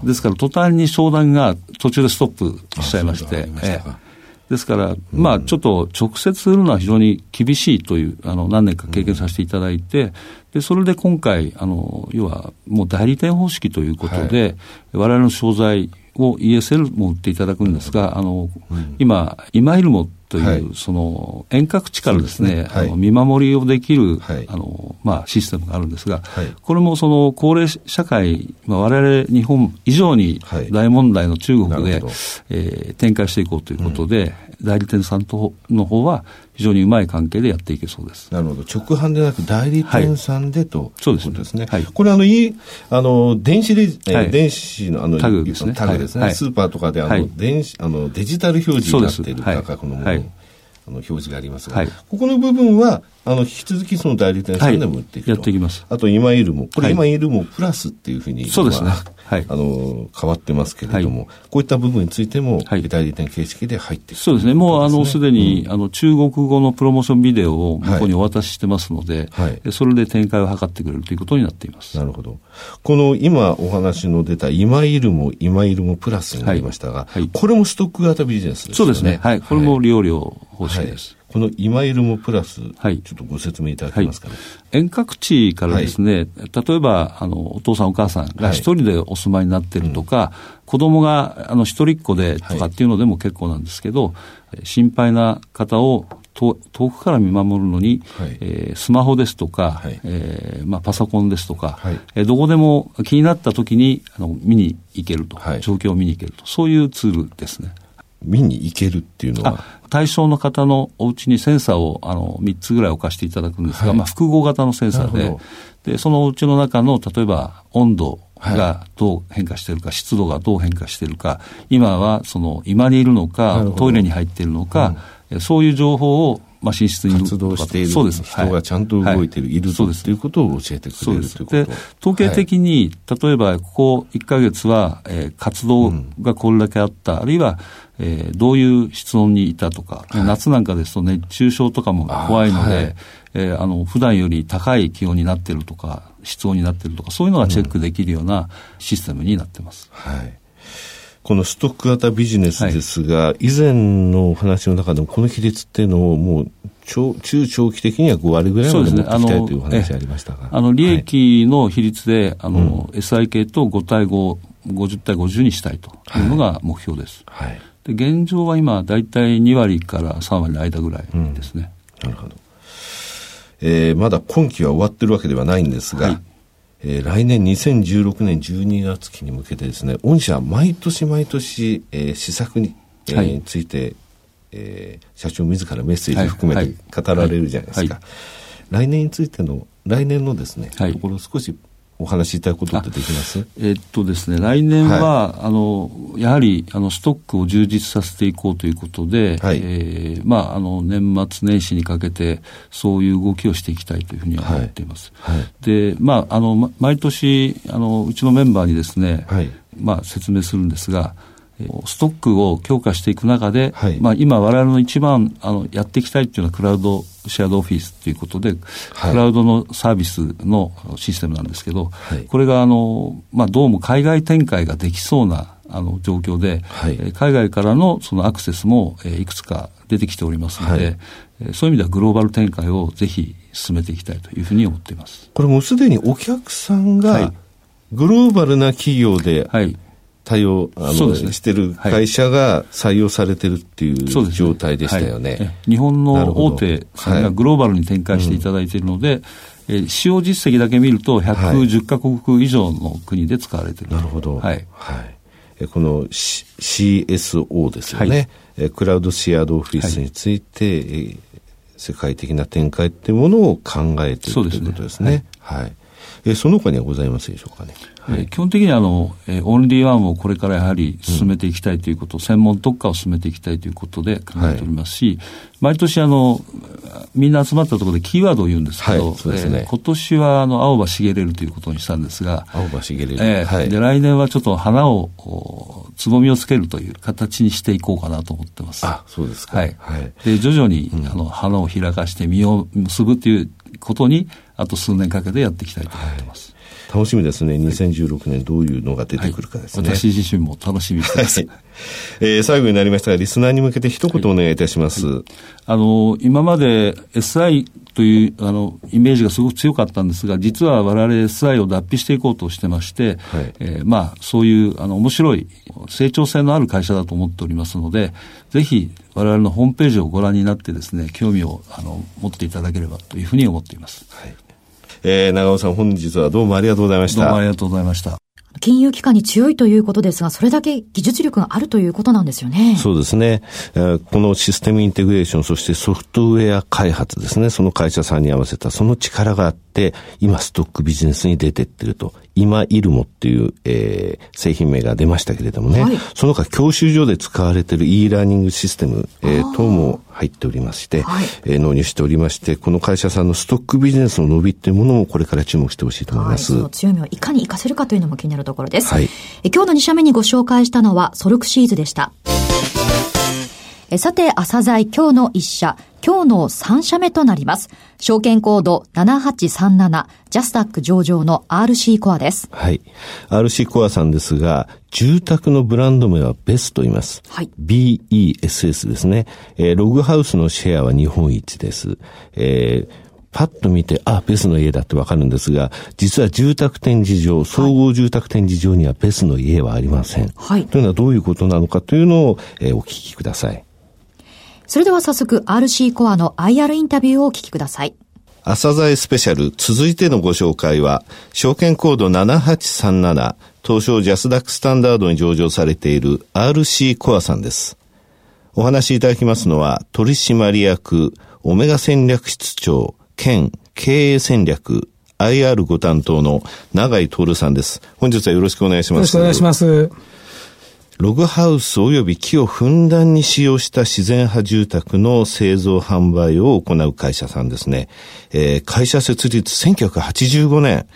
Speaker 6: ですから、途端に商談が途中でストップしちゃいまして、えーですから、まあ、ちょっと直接売るのは非常に厳しいという、あの、何年か経験させていただいて、で、それで今回、あの、要は、もう代理店方式ということで、はい、我々の商材を ESL も売っていただくんですが、あの、うん、今、今いるもという、はい、その遠隔地からですね、すね。はい、あの見守りをできる、はい、あのまあ、システムがあるんですが、これもその高齢社会、まあ、我々日本以上に大問題の中国で、えー、展開していこうということで、うん、代理店さんとの方は非常にうまい関係でやっていけそうです。
Speaker 3: なるほど。直販でなく代理店さんでと、
Speaker 6: そうですですね。
Speaker 3: はい、これあの、いあの、電子レジ、はい、電子のあの、タグですね。タグですね。スーパーとかであの、電子、あの、デジタル表示になっている価格のものあの表示がありますが、はい、ここの部分はあの引き続きその代理店さんでも売っていくと、はい、
Speaker 6: やっていきます。
Speaker 3: あと今いるもこれ今いるもプラスっていうふうに、
Speaker 6: そうですね。
Speaker 3: はい、あの変わってますけれども、はい、こういった部分についても、代理店形式で入っていく、
Speaker 6: そうですね、もうあのすでに、うん、あの中国語のプロモーションビデオを向こうにお渡ししてますので、はい、それで展開を図ってくれるということになっています。
Speaker 3: なるほど、この今お話の出た今いるも今いるもプラスになりましたが、これもストック型ビジネスですね。
Speaker 6: そうですね、はい、これも利用料方式です。
Speaker 3: この今いるもプラス、はい、ちょっとご説明いただけますかね。はい、
Speaker 6: 遠隔地からですね、はい、例えば、あの、お父さんお母さんが一人でお住まいになってるとか、はいうん、子供が、あの、一人っ子でとかっていうのでも結構なんですけど、心配な方を遠くから見守るのに、はい、えー、スマホですとか、はい、えー、まあ、パソコンですとか、はい、えー、どこでも気になった時にあの見に行けると、はい、状況を見に行けると、そういうツールですね。
Speaker 3: 見に行けるっていうのは
Speaker 6: 対象の方のお家にセンサーをあの3つぐらい置かせていただくんですが、はい、まあ、複合型のセンサーでで、そのお家の中の例えば温度がどう変化しているか、はい、湿度がどう変化しているか、今はその今にいるのか、トイレに入っているのか、うん、そういう情報をまあ、寝室に
Speaker 3: 活動しているそうです。人がちゃんと動いている、はい、いるということを教えてくれるということ。で
Speaker 6: 統計的に、例えばここ1か月は、えー、活動がこれだけあった、うん、あるいは、えー、どういう室温にいたとか、はい、夏なんかですと熱中症とかも怖いので、はい、えー、あの普段より高い気温になっているとか、室温になっているとか、そういうのがチェックできるようなシステムになってます。
Speaker 3: うん、はい。このストック型ビジネスですが、はい、以前のお話の中でもこの比率っていうのをもう中長期的には5割ぐらいまで持っていきたいというお話ありましたが。
Speaker 6: あの利益の比率で、あの、うん、SIK と5対5、50対50にしたいというのが目標です。はい、で現状は今、大体2割から3割の間ぐらいですね。
Speaker 3: うん、なるほど。えー、まだ今期は終わってるわけではないんですが、はい、えー、来年2016年12月期に向けてですね、御社毎年毎年、えー、施策に、えー、はい、ついて、えー、社長自らメッセージ含めて語られるじゃないですか。来年についての、来年のですね、ところ少しお話しいただくことってできます？
Speaker 6: えっとですね、来年は、はい、あの、やはり、あの、ストックを充実させていこうということで、はい、えー、まあ、あの、年末年始にかけて、そういう動きをしていきたいというふうには思っています。はい、で、まあ、あの、毎年、あの、うちのメンバーにですね、まあ、説明するんですが、ストックを強化していく中で、はい、まあ、今、我々の一番あのやっていきたいというのはクラウドシェアドオフィスということで、はい、クラウドのサービスのシステムなんですけど、はい、これがあの、まあ、どうも海外展開ができそうなあの状況で、はい、海外からのそのアクセスも、えー、いくつか出てきておりますので、はい、そういう意味ではグローバル展開をぜひ進めていきたいというふうに思っています。
Speaker 3: これもうすでにお客さんが、グローバルな企業で、はい対応あの、ね、してる会社が採用されてるっていう状態でしたよね。ねはい、
Speaker 6: 日本の大手さんがグローバルに展開していただいているので、えー、使用実績だけ見ると、110か国以上の国で使われてる、
Speaker 3: なるほど。はい。はい、えこの、C、CSO ですよね、はい、えクラウドシェアドオフィスについて、はい、え世界的な展開っていうものを考えているということですね。はい。えその他にはございますでしょうかね。
Speaker 6: はい、基本的にあの、えー、オンリーワンをこれからやはり進めていきたいということ、うん、専門特化を進めていきたいということで考えておりますし、はい、毎年あの、みんな集まったところでキーワードを言うんですけど、はい、ねえー、今年はあの、青葉茂れるということにしたんですが、
Speaker 3: 青葉茂れる。
Speaker 6: えー、はい、で、来年はちょっと花を、つぼみをつけるという形にしていこうかなと思ってます。
Speaker 3: あ、そうですか。
Speaker 6: はい。はい、で、徐々に、うん、あの、花を開かして実を結ぶということに、あと数年かけてやっていきたいと思ってます。
Speaker 3: 楽しみですね。2016年どういうのが出てくるかですね。はい、
Speaker 6: 私自身も楽しみにしてます。はい、
Speaker 3: えー、最後になりましたが、リスナーに向けて一言お願いいたします。はい、
Speaker 6: あの、今まで SI という、あの、イメージがすごく強かったんですが、実は我々 SI を脱皮していこうとしてまして、はい、えー、まあ、そういう、あの、面白い、成長性のある会社だと思っておりますので、ぜひ、我々のホームページをご覧になってですね、興味を、あの、持っていただければというふうに思っています。はい
Speaker 3: えー、長尾さん本日はどうもありがとうございました。
Speaker 6: どうもありがとうございました。
Speaker 4: 金融機関に強いということですが、それだけ技術力があるということなんですよね。
Speaker 3: そうですね。このシステムインテグレーション、そしてソフトウェア開発ですね。その会社さんに合わせたその力があって、今ストックビジネスに出てってると。今イルモっていう、えー、製品名が出ましたけれどもね。はい、その他教習所で使われている e ラーニングシステム、えー、等も入っておりまして、はい、えー、納入しておりまして、この会社さんのストックビジネスの伸びっていうものもこれから注目してほしいと思います。はい、そ
Speaker 4: の強みをいかに活かせるかというのも気になるところです。はい、え今日の2社目にご紹介したのはソルクシーズでした。えさて、朝鮮今日の一社、今日の3社目となります。証券コード7837、ジャスタック上場の RC コアです。
Speaker 3: はい。RC コアさんですが、住宅のブランド名はベスと言います。はい。BESS ですね。えー、ログハウスのシェアは日本一です。えーパッと見て、あ、ベスの家だってわかるんですが、実は住宅展示場、総合住宅展示場にはベスの家はありません。はい。というのはどういうことなのかというのを、えー、お聞きください。
Speaker 4: それでは早速 RC コアの IR インタビューをお聞きください。
Speaker 3: 朝鮮スペシャル、続いてのご紹介は、証券コード7837、東証ジャスダックスタンダードに上場されている RC コアさんです。お話しいただきますのは、取締役、オメガ戦略室長、兼経営戦略、IR ご担当の永井徹さんです。本日はよろしくお願いします。
Speaker 7: よろしくお願いします。
Speaker 3: ログハウス及び木をふんだんに使用した自然派住宅の製造販売を行う会社さんですね。えー、会社設立1985年、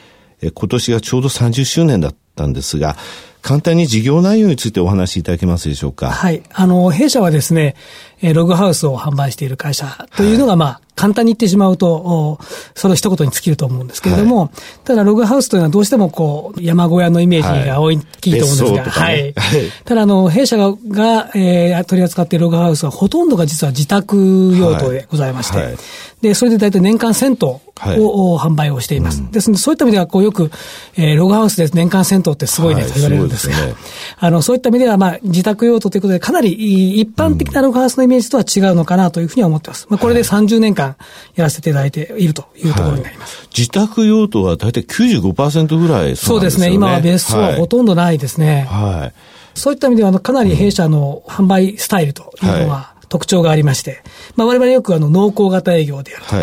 Speaker 3: えー、今年がちょうど30周年だったんですが、簡単に事業内容についてお話しいただけますでしょうか？
Speaker 7: はい。あの、弊社はですね、えログハウスを販売している会社というのが、はい、まあ、簡単に言ってしまうと、その一言に尽きると思うんですけれども、はい、ただログハウスというのはどうしてもこう、山小屋のイメージが大きいと思うんですが、はい。ね、はい。ただあの、弊社がが、えー、取り扱っているログハウスはほとんどが実は自宅用途でございまして、はい、で、それで大体年間1000棟を、販売をしています。うん、ですので、そういった意味では、こうよく、えー、ログハウスで年間1000棟ってすごいねと言われるんですが、すね、あの、そういった意味では、まあ、自宅用途ということで、かなり一般的なログハウスのイメージとは違うのかなというふうには思ってます。まあ、これで30年間、間やらせていただいているというところになります。はい、
Speaker 3: 自宅用途は大体95%ぐらい
Speaker 7: そうですね。今は別荘はほとんどないですね。はい。そういった意味では、あの、かなり弊社の販売スタイルというのは、特徴がありまして、まあ、我々よくあの濃厚型営業であるとか、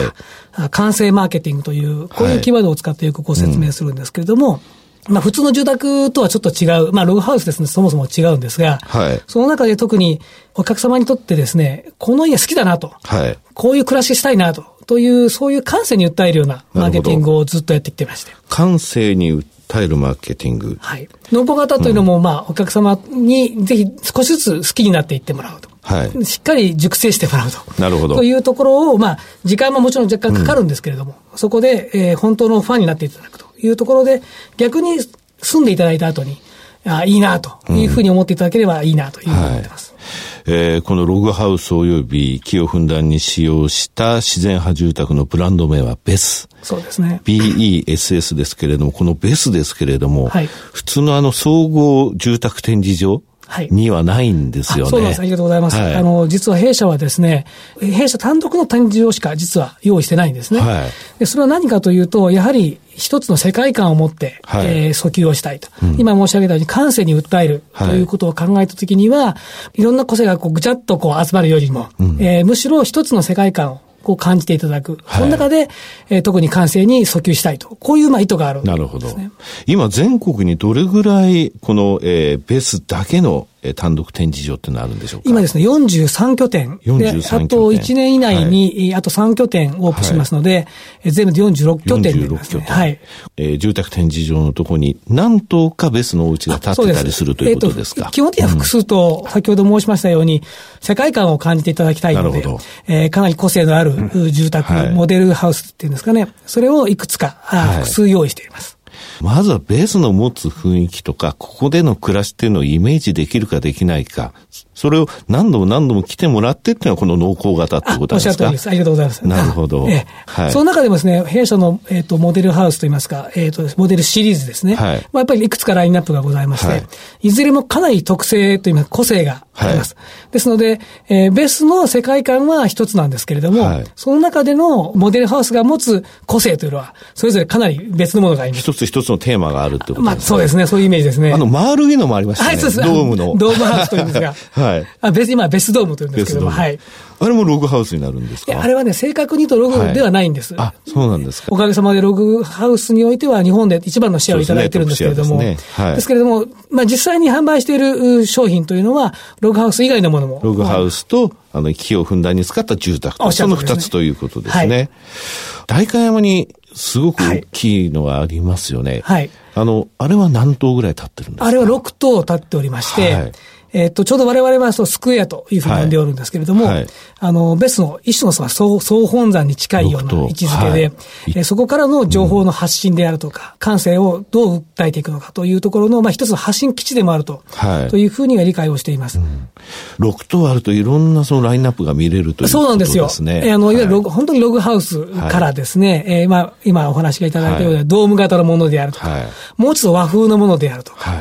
Speaker 7: はい、完成マーケティングという、こういうキーワードを使ってよくご説明するんですけれども、はいうん、まあ普通の住宅とはちょっと違う、まあログハウスですね、そもそも違うんですが、はい、その中で特にお客様にとってですね、この家好きだなと、はい、こういう暮らししたいなと、という、そういう感性に訴えるようなマーケティングをずっとやってきてまして。
Speaker 3: 感性に訴えるマーケティング。
Speaker 7: はい。ノボ型というのも、うん、まあ、お客様にぜひ少しずつ好きになっていってもらうと。はい、しっかり熟成してもらうと。
Speaker 3: なるほど。
Speaker 7: というところを、まあ、時間ももちろん若干かかるんですけれども、うん、そこで、えー、本当のファンになっていただくというところで、逆に住んでいただいた後に、あいいなというふうに思っていただければいいなというふうに思ってます。
Speaker 3: うんはい、えー、このログハウス及び木をふんだんに使用した自然派住宅のブランド名はベス。
Speaker 7: そうですね。
Speaker 3: BESS ですけれども、このベスですけれども、はい、普通のあの総合住宅展示場、にはないんですよね。
Speaker 7: そうです。ありがとうございます。はい、あの、実は弊社はですね、弊社単独の展示場しか実は用意してないんですね。はい、でそれは何かというと、やはり一つの世界観を持って、はい、えー、訴求をしたいと、うん、今申し上げたように感性に訴えるということを考えたときには、い、ろんな個性がこうぐちゃっとこう集まるよりも、うん、えー、むしろ一つの世界観をこう感じていただく。はい、その中で、えー、特に感性に訴求したいと。こういうまあ意図がある、
Speaker 3: ね、なるほど。今全国にどれぐらい、この、えー、ベスだけのえ単独展示場ってのあるんでしょうか？
Speaker 7: 今ですね、43拠点。43拠点。あと1年以内に、はい、あと3拠点オープンしますので、はい、全部で46拠点になります、ね、46拠点。はい。
Speaker 3: えー、住宅展示場のところに何棟かベスのお家が建ってたりするということですか、えー、
Speaker 7: 基本的には複数と、先ほど申しましたように、世界観を感じていただきたいので、えー、かなり個性のある住宅、うん、モデルハウスっていうんですかね、それをいくつか、複数用意しています。
Speaker 3: まずはベースの持つ雰囲気とか、ここでの暮らしっていうのをイメージできるかできないか、それを何度も何度も来てもらってっていうのはこの濃厚型ってことですか？おっしゃる通り
Speaker 7: です。ありがとうございます。
Speaker 3: なるほど。え
Speaker 7: え、はい。その中でもですね、弊社の、えっ、ー、と、モデルハウスといいますか、えっ、ー、と、モデルシリーズですね。はい。まあ、やっぱりいくつかラインナップがございまして、はい、いずれもかなり特性といいますか、個性があります。はい、ですので、えー、ベースの世界観は一つなんですけれども、はい、その中でのモデルハウスが持つ個性というのは、それぞれかなり別のものがあります。
Speaker 3: 一つ一つのテーマがあるってことですね。まあ、
Speaker 7: そうですね。そういうイメージですね。
Speaker 3: あの、丸いのもありましたね。はい、そうです。ドームの。
Speaker 7: ドームハウスというんですが。はい。あ、別に今、ベスドームというんですけども、はい。
Speaker 3: あれもログハウスになるんですか？
Speaker 7: あれはね、正確に言うとログではないんです。
Speaker 3: はい、あ、そうなんですか。
Speaker 7: おかげさまでログハウスにおいては日本で一番のシェアをいただいてるんですけれども、です、ねはい、ですけれども、まあ実際に販売している商品というのは、ログハウス以外のものも。
Speaker 3: ログハウスと、あの、木をふんだんに使った住宅と、その二つということですね。はい、代官山にすごく大きいのがありますよね。はい。あの、あれは何棟ぐらい建ってるんですか？
Speaker 7: あれは6棟建っておりまして、はいえっ、と、ちょうど我々はそうスクエアというふうに呼んでおるんですけれども、はい。はい、あの、ベスの一種のその総総本山に近いような位置づけで、はい、えそこからの情報の発信であるとか、うん、感性をどう訴えていくのかというところの、まあ、一つの発信基地でもあると、はい、というふうには理解をしています。うん、
Speaker 3: 6棟あるといろんなそのラインナップが見れるということですね。そうなんですよ。
Speaker 7: えー、あの、いわゆるログ、本当にログハウスからですね、えー、まあ、今お話がいただいたようなドーム型のものであるとか、もうちょっと和風のものであるとか、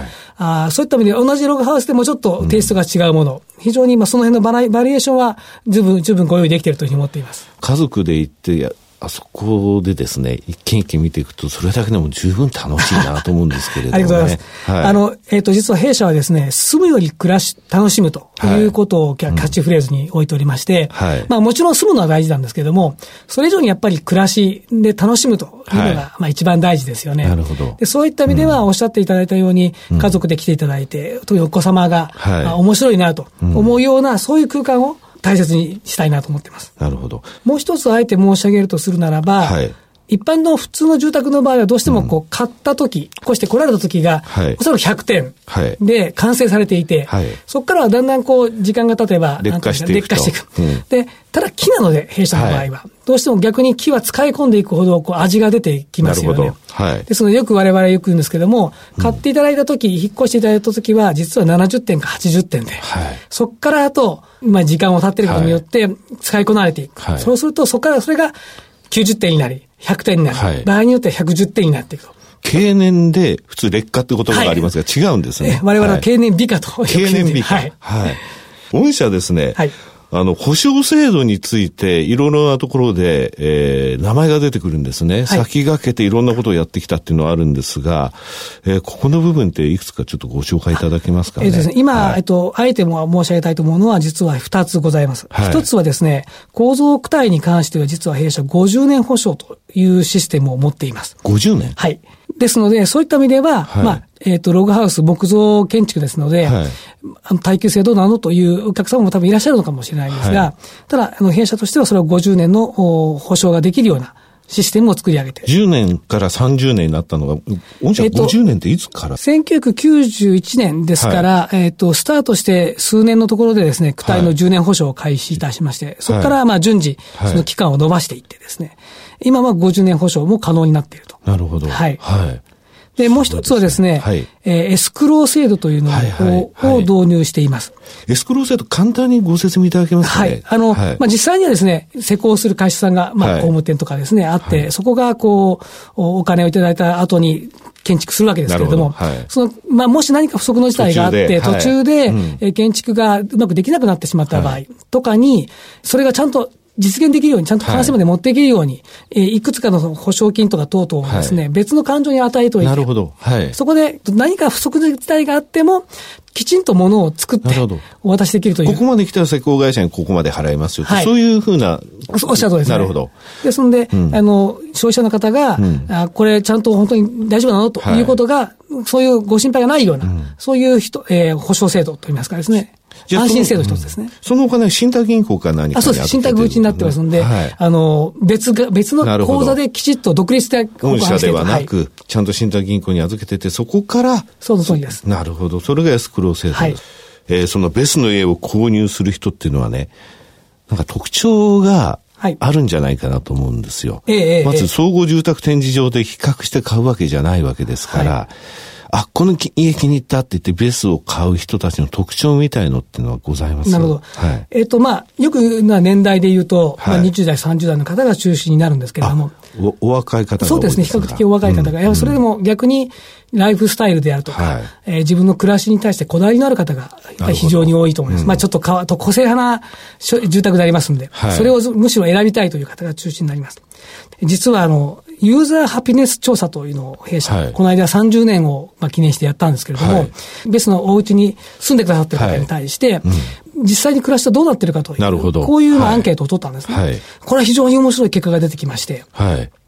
Speaker 7: あそういった意味で同じログハウスでもちょっとテイストが違うもの、うん、非常に今その辺のバラバリエーションは十分、十分ご用意できているというふうに思っています。
Speaker 3: 家族で行ってあそこでですね、一軒一軒見ていくと、それだけでも十分楽しいなと思うんですけれども、ね、
Speaker 7: ありがとうございます。はい、あの、えっ、ー、と、実は弊社はですね、住むより暮らし、楽しむとい。うことをキャッチフレーズに置いておりまして、はい、まあもちろん住むのは大事なんですけれども、それ以上にやっぱり暮らしで楽しむというのが、はい、まあ一番大事ですよね。なるほど。でそういった意味では、おっしゃっていただいたように、うん、家族で来ていただいて、特にお子様が、はい、あ面白いなと思うような、そういう空間を、大切にしたいなと思ってます。
Speaker 3: なるほど。
Speaker 7: もう一つあえて申し上げるとするならば、はい、一般の普通の住宅の場合はどうしてもこう買った時、こうして来られた時が、おそらく100点で完成されていて、はい、そこからはだんだんこう時間が経てば、
Speaker 3: 劣化していく。劣化していく。
Speaker 7: うん、で、ただ木なので、弊社の場合は、はい、どうしても逆に木は使い込んでいくほどこう味が出てきますよね。はい、ですので、よく我々よく言うんですけども、買っていただいた時、うん、引っ越していただいた時は、実は70点か80点で、はい、そこからあと、まあ時間を経っていることによって、使いこなれていく。はい、そうすると、そこからそれが90点になり、100点になる。はい、場合によっては110点になっていくと。
Speaker 3: 経年で普通劣化って言葉がありますが、はい、違うんですね。
Speaker 7: 我々は経年美化と、
Speaker 3: 経年美化。はい。はい。御社ですね。はい。あの、保証制度について、いろいろなところで、えー、名前が出てくるんですね。はい、先駆けていろんなことをやってきたっていうのはあるんですが、えー、ここの部分っていくつかちょっとご紹介いただけますかね？えー、ですね、
Speaker 7: 今、はい、えっと、あえても申し上げたいと思うのは、実は二つございます。一、はい、つはですね、構造躯体に関しては、実は弊社50年保証というシステムを持っています。
Speaker 3: 50年？
Speaker 7: はい。ですので、そういった意味では、はい、まあ、えっ、ー、と、ログハウス木造建築ですので、はい、あの耐久性どうなのというお客様も多分いらっしゃるのかもしれないんですが、はい、ただ、あの、弊社としてはそれを50年の保証ができるような、システムを作り上げて。
Speaker 3: 10年から30年になったのが、御社50年っていつから、
Speaker 7: えっと、?1991 年ですから、はい、えっ、と、スタートして数年のところでですね、躯体の10年保証を開始いたしまして、はい、そこからまあ順次、その期間を伸ばしていってですね、今は50年保証も可能になっていると。
Speaker 3: なるほど。
Speaker 7: はい。はい。で、もう一つはですね、はい、えー、エスクロー制度というのをはいはいはい、を導入しています。
Speaker 3: エスクロー制度、簡単にご説明いただけますか、ね、
Speaker 7: はい。あの、はい、まあ、実際にはですね、施工する会社さんが、まあ、工務店とかですね、あって、そこが、こう、お金をいただいた後に、建築するわけですけれども、ど。はい、その、まあ、もし何か不測の事態があって、途中で、はい、建築がうまくできなくなってしまった場合とかに、それがちゃんと実現できるように、ちゃんと話まで持っていけるように、はい、えー、いくつかの保証金とか等々をですね、はい、別の感情に与えておいて、
Speaker 3: なるほど。はい。
Speaker 7: そこで何か不測の事態があっても、きちんとものを作って、お渡しできるという。
Speaker 3: ここまで来たら施工会社にここまで払いますよ、はい、そういうふうな。
Speaker 7: おっしゃるとですね。
Speaker 3: なるほど。
Speaker 7: ですので、うん、あの、消費者の方が、うん、あ、これちゃんと本当に大丈夫なのということが、はい、そういうご心配がないような、うん、そういう人、えー、保証制度といいますかですね。安心制度一つですね。
Speaker 3: そのお金、信託銀行か何か
Speaker 7: あそうです。信託口になってますんで、はい、あの、別が、別の口座できちっと独立で
Speaker 3: 本社ではなく、はい、ちゃんと信託銀行に預けてて、そこから、
Speaker 7: その通りです。
Speaker 3: なるほど。それがエスクロー制度です。はい、えー、そのベスの家を購入する人っていうのはね、なんか特徴が、あるんじゃないかなと思うんですよ。ええ、まず総合住宅展示場で比較して買うわけじゃないわけですから、はいあ、この家気に入ったって言ってベースを買う人たちの特徴みたいのっていうのはございます？
Speaker 7: なるほど。はい、えっ、ー、と、まあ、よくな年代で言うと、はい、まあ、20代、30代の方が中心になるんですけれども。
Speaker 3: おお若い方が
Speaker 7: そうですね、比較的お若い方が。うん、やそれでも逆に、ライフスタイルであるとか、はい、えー、自分の暮らしに対してこだわりのある方が非常に多いと思います。うん、まあちょっとかと個性派な住宅でありますんで、はい、それをむしろ選びたいという方が中心になります。実はあの、ユーザーハピネス調査というのを弊社、はい、この間30年を、まあ、記念してやったんですけれども、はい、ベスのお家に住んでくださっている方に対して、はい。うん、実際に暮らしとどうなってるかという、なるほど。こういうアンケートを取ったんですね。これは非常に面白い結果が出てきまして、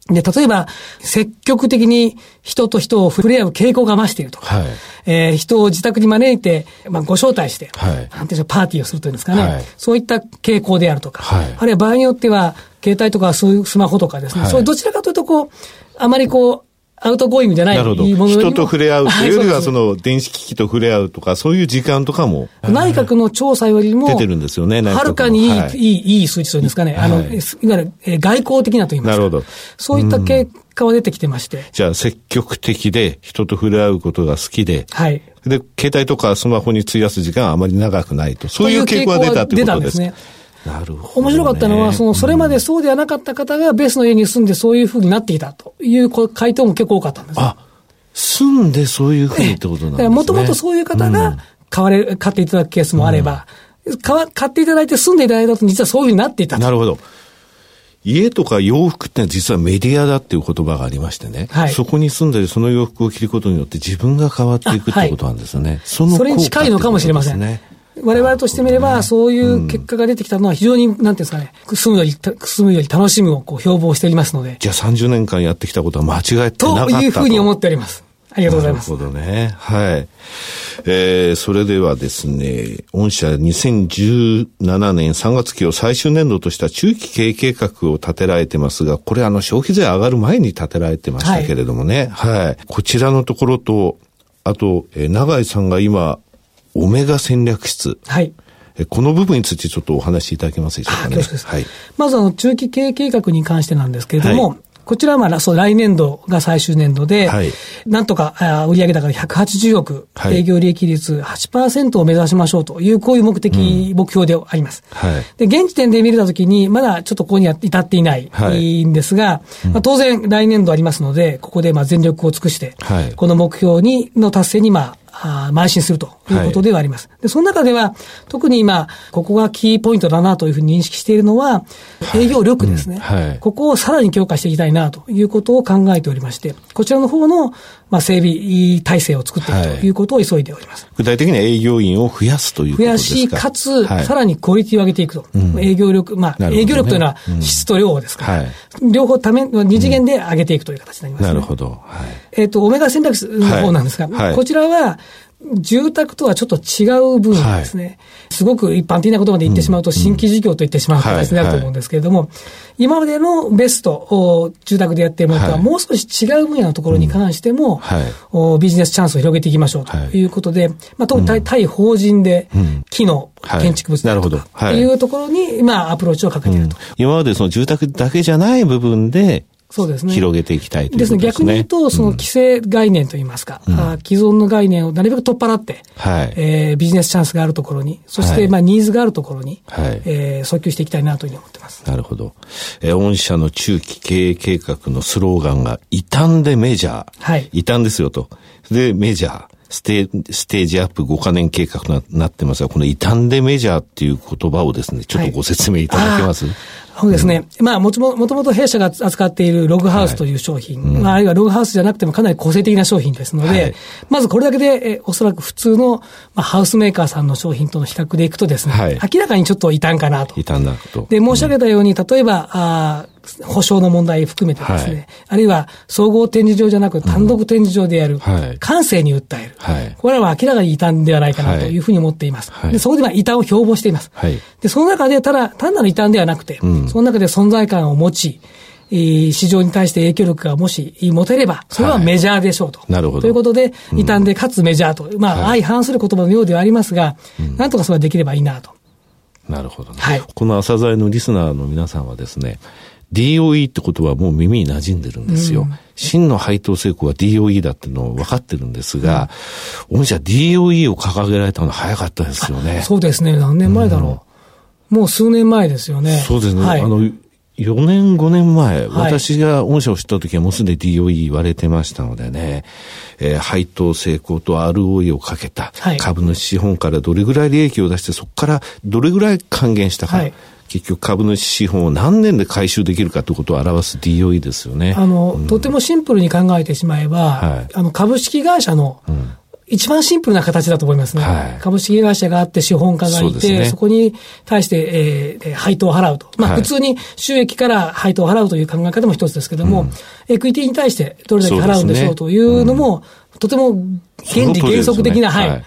Speaker 7: で、例えば、積極的に人と人を触れ合う傾向が増しているとか、はい、えー、人を自宅に招いて、まあ、ご招待して、はい、なんていうパーティーをするというんですかね、はい、そういった傾向であるとか、はい、あるいは場合によっては、携帯とかそういうスマホとかですね、そういうどちらかというと、こう、あまりこう、 outgoing じゃない
Speaker 3: なるほど。人と触れ合うというよりは、その電子機器と触れ合うとか、そういう時間とかも。
Speaker 7: 内閣の調査よりも、
Speaker 3: 出てるんですよね、
Speaker 7: はるかにいい、はい、いい、いい数値というんですかね。あの、い、わゆる、え外交的なと言いますか。なるほど。そういった結果は出てきてまして。
Speaker 3: じゃあ、積極的で、人と触れ合うことが好きで、はい。で、携帯とかスマホに費やす時間はあまり長くないと。そういう傾向が出たということですね。
Speaker 7: なるほど、ね、面白かったのは、その、それまでそうではなかった方がベースの家に住んでそういうふうになっていたという回答も結構多かったんです。
Speaker 3: あ、住んでそういうふうにってことなんですね。
Speaker 7: もともとそういう方が買われ、買っていただくケースもあれば、うん、買っていただいて住んでいただいたと実はそういうふうになっていた
Speaker 3: なるほど。家とか洋服ってのは実はメディアだっていう言葉がありましてね、はい、そこに住んでその洋服を着ることによって自分が変わっていくってことなんですよね。はい、
Speaker 7: そのそれに近いのかもしれません。ね。我々としてみれば、そういう結果が出てきたのは非常に、なんていうんですかね、住むより、住むより楽しむをこう標榜しておりますので。
Speaker 3: じゃあ30年間やってきたことは間違えてなかったと。
Speaker 7: というふうに思っております。ありがとうございます。
Speaker 3: なるほどね。はい。えー、それではですね、御社2017年3月期を最終年度とした中期経営計画を立てられてますが、これあの消費税上がる前に立てられてましたけれどもね。はい。はい、こちらのところと、あと、えー、長井さんが今、オメガ戦略室。はい。この部分についてちょっとお話しいただけますでしょうかね。
Speaker 7: はい、まずあの、中期経営計画に関してなんですけれども、はい。こちらはまあ、そう、来年度が最終年度で、はい、なんとか、売上高で180億、はい、営業利益率8%を目指しましょうという、こういう目的、うん、目標であります。はい、で、現時点で見れたときに、まだちょっとここには至っていないんですが、まあ、当然来年度ありますので、ここでまあ全力を尽くして、この目標に、の達成にまあ邁進するということではあります。はい、で、その中では、特に今、ここがキーポイントだなというふうに認識しているのは、営業力ですね、はい。うん、ここをさらに強化していきたいなということを考えておりまして、こちらの方の、まあ、整備体制を作っていくとい。うことを急いでおります。
Speaker 3: 具体的には営業員を増やすということですか？
Speaker 7: 増やし、かつ、さらにクオリティを上げていくと。うん、営業力、まあ、ね、営業力というのは質と量ですから、両方ため、二次元で上げていくという形になります、ね、
Speaker 3: なるほど。
Speaker 7: えっ、と、オメガ戦略の方なんですが、こちらは、住宅とはちょっと違う分野ですね、はい、すごく一般的な言葉で言ってしまうと、新規事業と言ってしまう形になると思うんですけれども、今までのベストを住宅でやっているものとは、もう少し違う分野のところに関しても、はい、ビジネスチャンスを広げていきましょうとい。うことで、まあ、特に対法人で、機能、建築物とか、い。うところに、まあ、アプローチをかけていると。
Speaker 3: 今までその住宅だけじゃない部分で、そうですね。広げていきたいというですね。
Speaker 7: 逆に言うと、その規制概念といいますか、うん、既存の概念をなるべく取っ払って、はい、えー、ビジネスチャンスがあるところに、そして、まあ、ニーズがあるところに、はい、えー、訴求していきたいなというふうに思ってます。
Speaker 3: なるほど。えー、御社の中期経営計画のスローガンが、異端でメジャー。はい。異端ですよと。で、メジャー。ステステージアップ5カ年計画となってますが、この異端でメジャーっていう言葉をですね、ちょっとご説明いただけます、はい
Speaker 7: そうですね。うん、まあ、もともともと弊社が扱っているログハウスという商品、はいうん、まあ、あるいはログハウスじゃなくてもかなり個性的な商品ですので、はい、まずこれだけで、えおそらく普通の、まあ、ハウスメーカーさんの商品との比較でいくとですね、はい、明らかにちょっと異端かなと。
Speaker 3: 異端だと。
Speaker 7: で、申し上げたように、例えば、あ保証の問題含めてですね、はい、あるいは総合展示場じゃなく単独展示場でやる、感性に訴える、はい、これは明らかに異端ではないかなとい。うふうに思っています。はい、でそこでは異端を標榜しています。で、その中で、ただ、単なる異端ではなくて、うん、その中で存在感を持ち、市場に対して影響力がもし持てれば、それはメジャーでしょうと。なるほど。ということで、異端でかつメジャーと、まあ、相反する言葉のようではありますが、なんとかそれはできればいいなと。
Speaker 3: なるほどね。はい、この朝鮮のリスナーの皆さんはですね、DOE ってことはもう耳に馴染んでるんですよ。うん、真の配当成功は DOE だっていうのを分かってるんですが、うん、御社 DOE を掲げられたの早かったですよね。
Speaker 7: そうですね。何年前だろう。うん、もう数年前ですよね。
Speaker 3: そうですね。はい、あの、4年、5年前、はい、私が御社を知った時はもうすでに DOE 言われてましたのでね、えー、配当成功と ROE をかけた、株主資本からどれぐらい利益を出して、そこからどれぐらい還元したか。はい結局株主資本を何年で回収できるかということを表す DOE ですよね。
Speaker 7: あの、うん、とてもシンプルに考えてしまえば、はい、あの、株式会社の、一番シンプルな形だと思いますね。はい、株式会社があって資本家がいて、そ、ね,、こに対して、えー、配当を払うと。まあ、普通に収益から配当を払うという考え方も一つですけども、うん、エクイティに対してどれだけ払うんでしょうというのも、ねうん、とても原理原則的な、はい、はい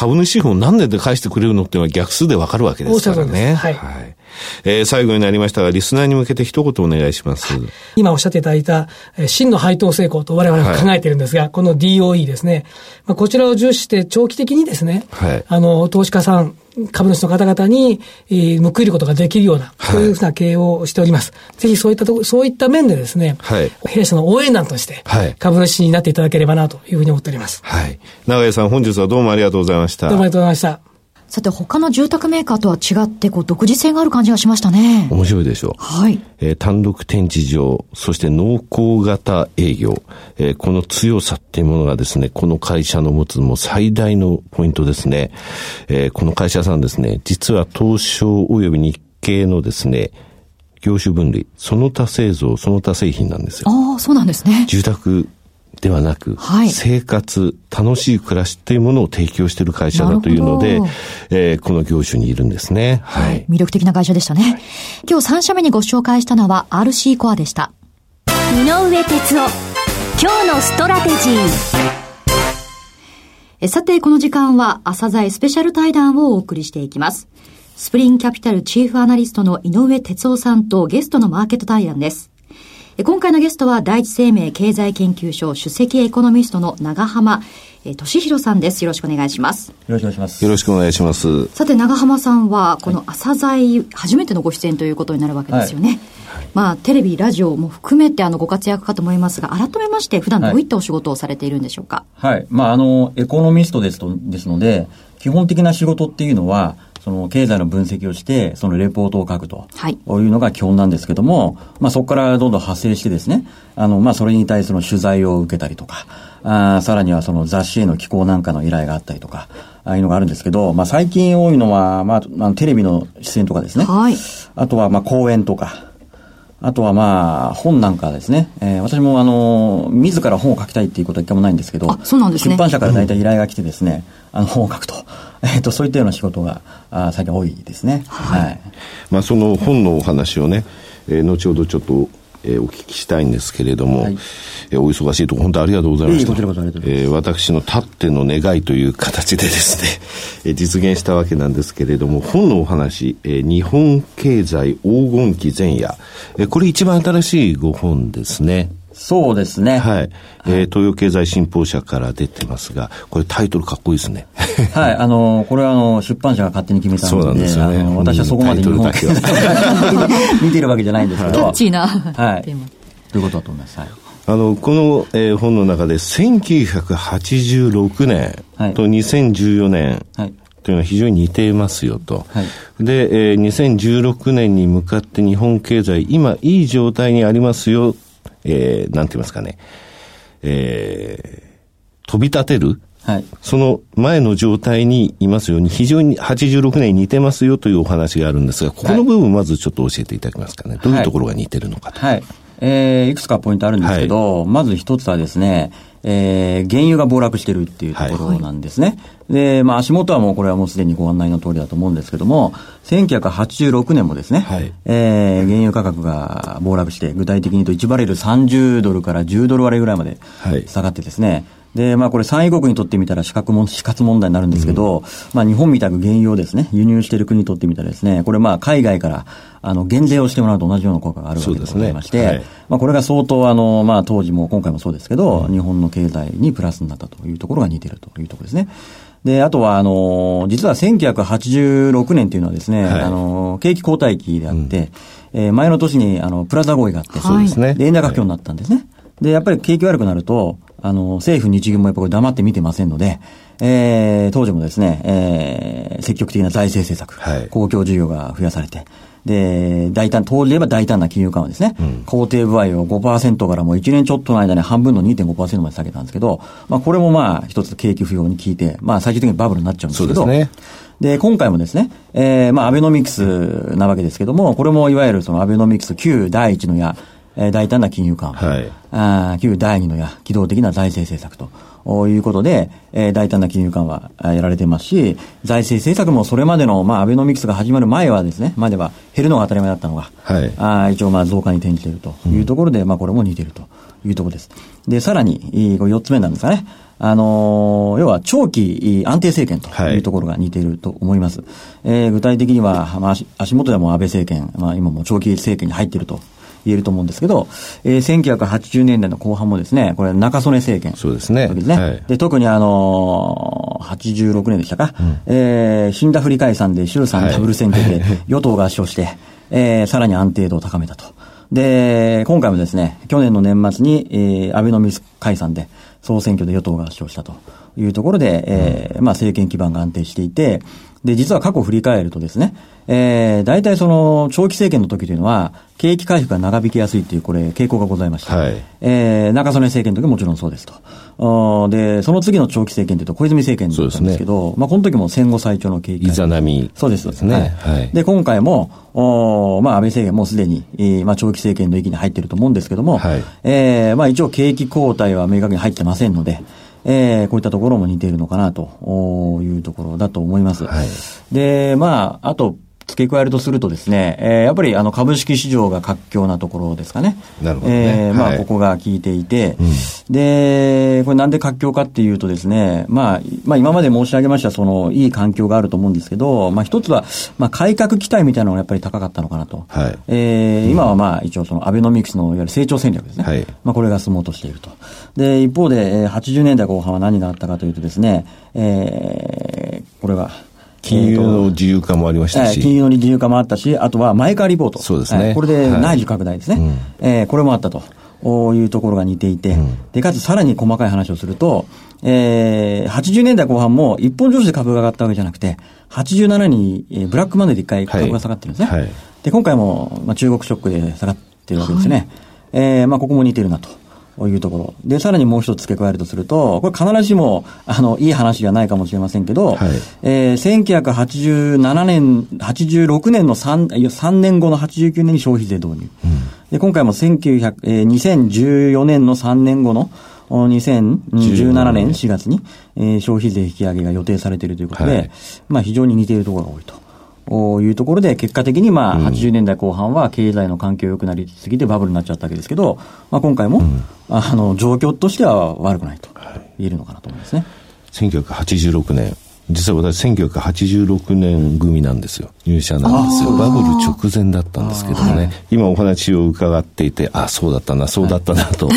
Speaker 3: 株主資本何年で返してくれるのっていうのは逆数でわかるわけですからね。はい、はいえー、最後になりましたが、リスナーに向けて一言お願いします。
Speaker 7: 今おっしゃっていただいた、えー、真の配当成功と我々は考えているんですが、はい、この DOE ですね。まあ、こちらを重視して長期的にですね、はい、あの、投資家さん、株主の方々に、えー、報いることができるような、そういうふうな経営をしております。ぜひそういったとこ、そういった面でですね、はい、弊社の応援団として、株主になっていただければなというふうに思っております。
Speaker 3: はい。長井さん、本日はどうもありがとうございました。
Speaker 7: どうもありがとうございました。
Speaker 4: さて、他の住宅メーカーとは違って、こう、独自性がある感じがしましたね。
Speaker 3: 面白いでしょう。はい。えー、単独展示場、そして濃厚型営業、えー、この強さっていうものがですね、この会社の持つもう最大のポイントですね。えー、この会社さんですね、実は東証及び日経のですね、業種分類、その他製造、その他製品なんですよ。
Speaker 4: ああ、そうなんですね。
Speaker 3: 住宅ではなく、はい、生活、楽しい暮らしというものを提供している会社だというので、えー、この業種にいるんですね。
Speaker 4: はい。魅力的な会社でしたね。はい、今日3社目にご紹介したのは RC コアでした。
Speaker 2: 井上哲夫、今日のストラテジ
Speaker 4: ー。さて、この時間は朝鮮スペシャル対談をお送りしていきます。スプリングキャピタルチーフアナリストの井上哲夫さんとゲストのマーケット対談です。今回のゲストは第一生命経済研究所首席エコノミストの永濱利廣さんです。よろしくお願いします。
Speaker 8: よろしくお願いします。
Speaker 3: よろしくお願いします。
Speaker 4: さて、永濱さんは、このアサザイ初めてのご出演ということになるわけですよね。はい、まあ、テレビ、ラジオも含めて、あの、ご活躍かと思いますが、改めまして、普段どういったお仕事をされているんでしょうか？
Speaker 8: はい。はい、まあ、あの、エコノミストですと、ですので、基本的な仕事っていうのは、その経済の分析をして、そのレポートを書くと、はい、いうのが基本なんですけども、まあそこからどんどん派生してですね、あの、まあそれに対する取材を受けたりとか、あさらにはその雑誌への寄稿なんかの依頼があったりとか、ああいうのがあるんですけど、まあ最近多いのは、まあ、テレビの出演とかですね。はい。あとは、まあ講演とか。あとはまあ、本なんかですね。えー、私もあの、自ら本を書きたいっていうことは一回もないんですけど、
Speaker 4: そうなんです
Speaker 8: ね。出版社から大体依頼が来てですね、うん、あの、本を書くと。えっ、と、そういったような仕事が、あ最近多いですね。はい。はい、
Speaker 3: まあ、その本のお話をね、えー、後ほどちょっとえー、お聞きしたいんですけれども、はい、えー、お忙しいところ本当ありがとうございました。えー、私のたっての願いという形でですね、えー、実現したわけなんですけれども、本のお話、えー、日本経済黄金期前夜、えー、これ一番新しいご本ですね。
Speaker 8: そうですね。
Speaker 3: はい。えー、東洋経済新報社から出てますが、これタイトルかっこいいですね。
Speaker 8: はい。あの、これはあの、出版社が勝手に決めたので、そうなんですよね。私はそこまで日本経済 見てるわけじゃないんですけど。
Speaker 4: キャッチーな。
Speaker 8: はい。ということだと思います？はい。
Speaker 3: あの、この、えー、本の中で1986年と2014年、はいというのは非常に似ていますよと。はい、で、えー、2016年に向かって日本経済、今いい状態にありますよえー、なんて言いますかね、えー、飛び立てる、はい、その前の状態にいますように、非常に86年に似てますよというお話があるんですが、ここの部分まずちょっと教えていただけますかね。どういうところが似てるのかと。
Speaker 8: はい。えー、いくつかポイントあるんですけど、はい、まず一つはですね、えー、原油が暴落してるっていうところなんですね。はい、で、まあ足元はもうこれはもうすでにご案内の通りだと思うんですけども、1986年もですね、はい、えー、原油価格が暴落して、具体的に言うと1バレル30ドルから10ドル割れぐらいまで下がってですね、はいで、まあこれ産油国にとってみたら死活も死活問題になるんですけど、うん、まあ日本みたく原油をですね、輸入している国にとってみたらですね、これまあ海外からあの減税をしてもらうと同じような効果があるわけでございまして、ねはい、まあこれが相当あの、まあ当時も今回もそうですけど、うん、日本の経済にプラスになったというところが似ているというところですね。で、あとは、あの、実は1986年というのはですね、はい、あの、景気後退期であって、うん、えー、前の年に、あの、プラザ合意があって、そうですね。円高不況になったんですね。はい、で、やっぱり景気悪くなると、あの、政府日銀もやっぱり黙って見てませんので、えー、当時もですね、えー、積極的な財政政策、はい、公共事業が増やされて、で、大胆、当時で言えば大胆な金融緩和ですね。うん、工程部合を5%からもう1年ちょっとの間に半分の2.5%まで下げたんですけど、まあこれもまあ一つ景気不要に効いて、まあ最終的にバブルになっちゃうんですけど、
Speaker 3: ね。
Speaker 8: で、今回もですね、えー、まあアベノミクスなわけですけども、これもいわゆるそのアベノミクス旧第一の矢、えー、大胆な金融緩和、はい、あ旧第二の矢、機動的な財政政策と。いうことで、えー、大胆な金融緩和やられてますし、財政政策もそれまでの、まあ、アベノミクスが始まる前はですね、までは減るのが当たり前だったのが、はい、あ一応、まあ、増加に転じているというところで、うん、まあ、これも似ているというところです。で、さらに、これ4つ目なんですかね。あの要は長期安定政権というところが似ていると思います。はい、えー、具体的には、まあ、足元でも安倍政権、まあ、今も長期政権に入っていると言えると思うんですけど、えー、1980年代の後半もですね、これ中曽根政権。
Speaker 3: そうですね。
Speaker 8: ですね。はい、で特にあのー、86年でしたか、うん、えー、死んだ振り解散で衆参ダブル選挙で 与党が圧勝して、えー、さらに安定度を高めたと。で、今回もですね、去年の年末に、えー、安倍のミス解散で、総選挙で与党が圧勝したというところで、えー、まあ政権基盤が安定していて、で、実は過去を振り返るとですね、えー、大体その、長期政権の時というのは、景気回復が長引きやすいっていう、これ、傾向がございまして、はい、えー、中曽根政権の時ももちろんそうですと。で、その次の長期政権というと、小泉政権だったんですけど、ね、まあ、この時も戦後最長の景気
Speaker 3: いざ波。
Speaker 8: そうです。ですね。はい。で、今回も、おまあ、安倍政権もすでに、えー、まあ、長期政権の域に入っていると思うんですけども、はい、えー、まあ、一応景気後退は明確に入ってませんので、えー、こういったところも似ているのかなというところだと思います。はい、で、まあ、あと、付け加えるとするとですね、えー、やっぱりあの株式市場が活況なところですかね。
Speaker 3: なるほど、ね、
Speaker 8: えー、まあ、ここが効いていて、うん、で、これなんで活況かっていうとですね、まあ、まあ今まで申し上げましたそのいい環境があると思うんですけど、まあ一つは、まあ改革期待みたいなのがやっぱり高かったのかなと。はい。えー、今はまあ一応そのアベノミクスのいわゆる成長戦略ですね。はい。まあこれが進もうとしていると。で、一方で、80年代後半は何があったかというとですね、えー、これは、
Speaker 3: 金融の自由化もありましたし。
Speaker 8: 金融の自由化もあったし、あとは前川リポート。
Speaker 3: そうですね。
Speaker 8: これで内需拡大ですね。はい、えー、これもあったと。いうところが似ていて、うん、で、かつさらに細かい話をすると、えー、80年代後半も一本上司で株が上がったわけじゃなくて、87年に、えー、ブラックマネーで一回株が下がってるんですね。はいはい、で、今回も、まあ、中国ショックで下がってるわけですね。はい、えー、まあ、ここも似てるなと。いうところ。で、さらにもう一つ付け加えるとすると、これ必ずしも、あの、いい話じゃないかもしれませんけど、はい、えー、1987年、86年の 3, 3年後の89年に消費税導入。うん、で、今回も1900、えー、2014年の3年後の、2017年4月に、えー、消費税引き上げが予定されているということで、はい、まあ非常に似ているところが多いと。いうところで、結果的にまあ80年代後半は経済の環境良くなりすぎてバブルになっちゃったわけですけど、まあ、今回も、あの状況としては悪くないと言えるのかなと思いますね。
Speaker 3: 1986年。実は私1986年組なんですよ。入社なんですよ。バブル直前だったんですけどもね、今お話を伺っていて、あ、そうだったな、そうだったなと、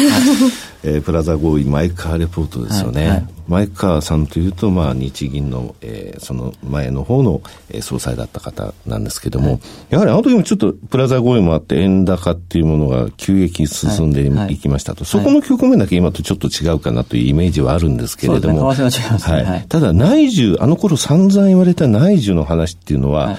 Speaker 3: えー、プラザ合意マイカーレポートですよね。はいはい、マイカーさんというと、まあ、日銀の、えー、その前の方の、えー、総裁だった方なんですけども、はい、やはりあの時もちょっとプラザ合意もあって、円高っていうものが急激に進んでいきましたと、そこの局面だけ今とちょっと違うかなというイメージはあるんですけれども、
Speaker 8: ね、は
Speaker 3: い、ただ内需、あの頃散々言われた内需の話っていうのは、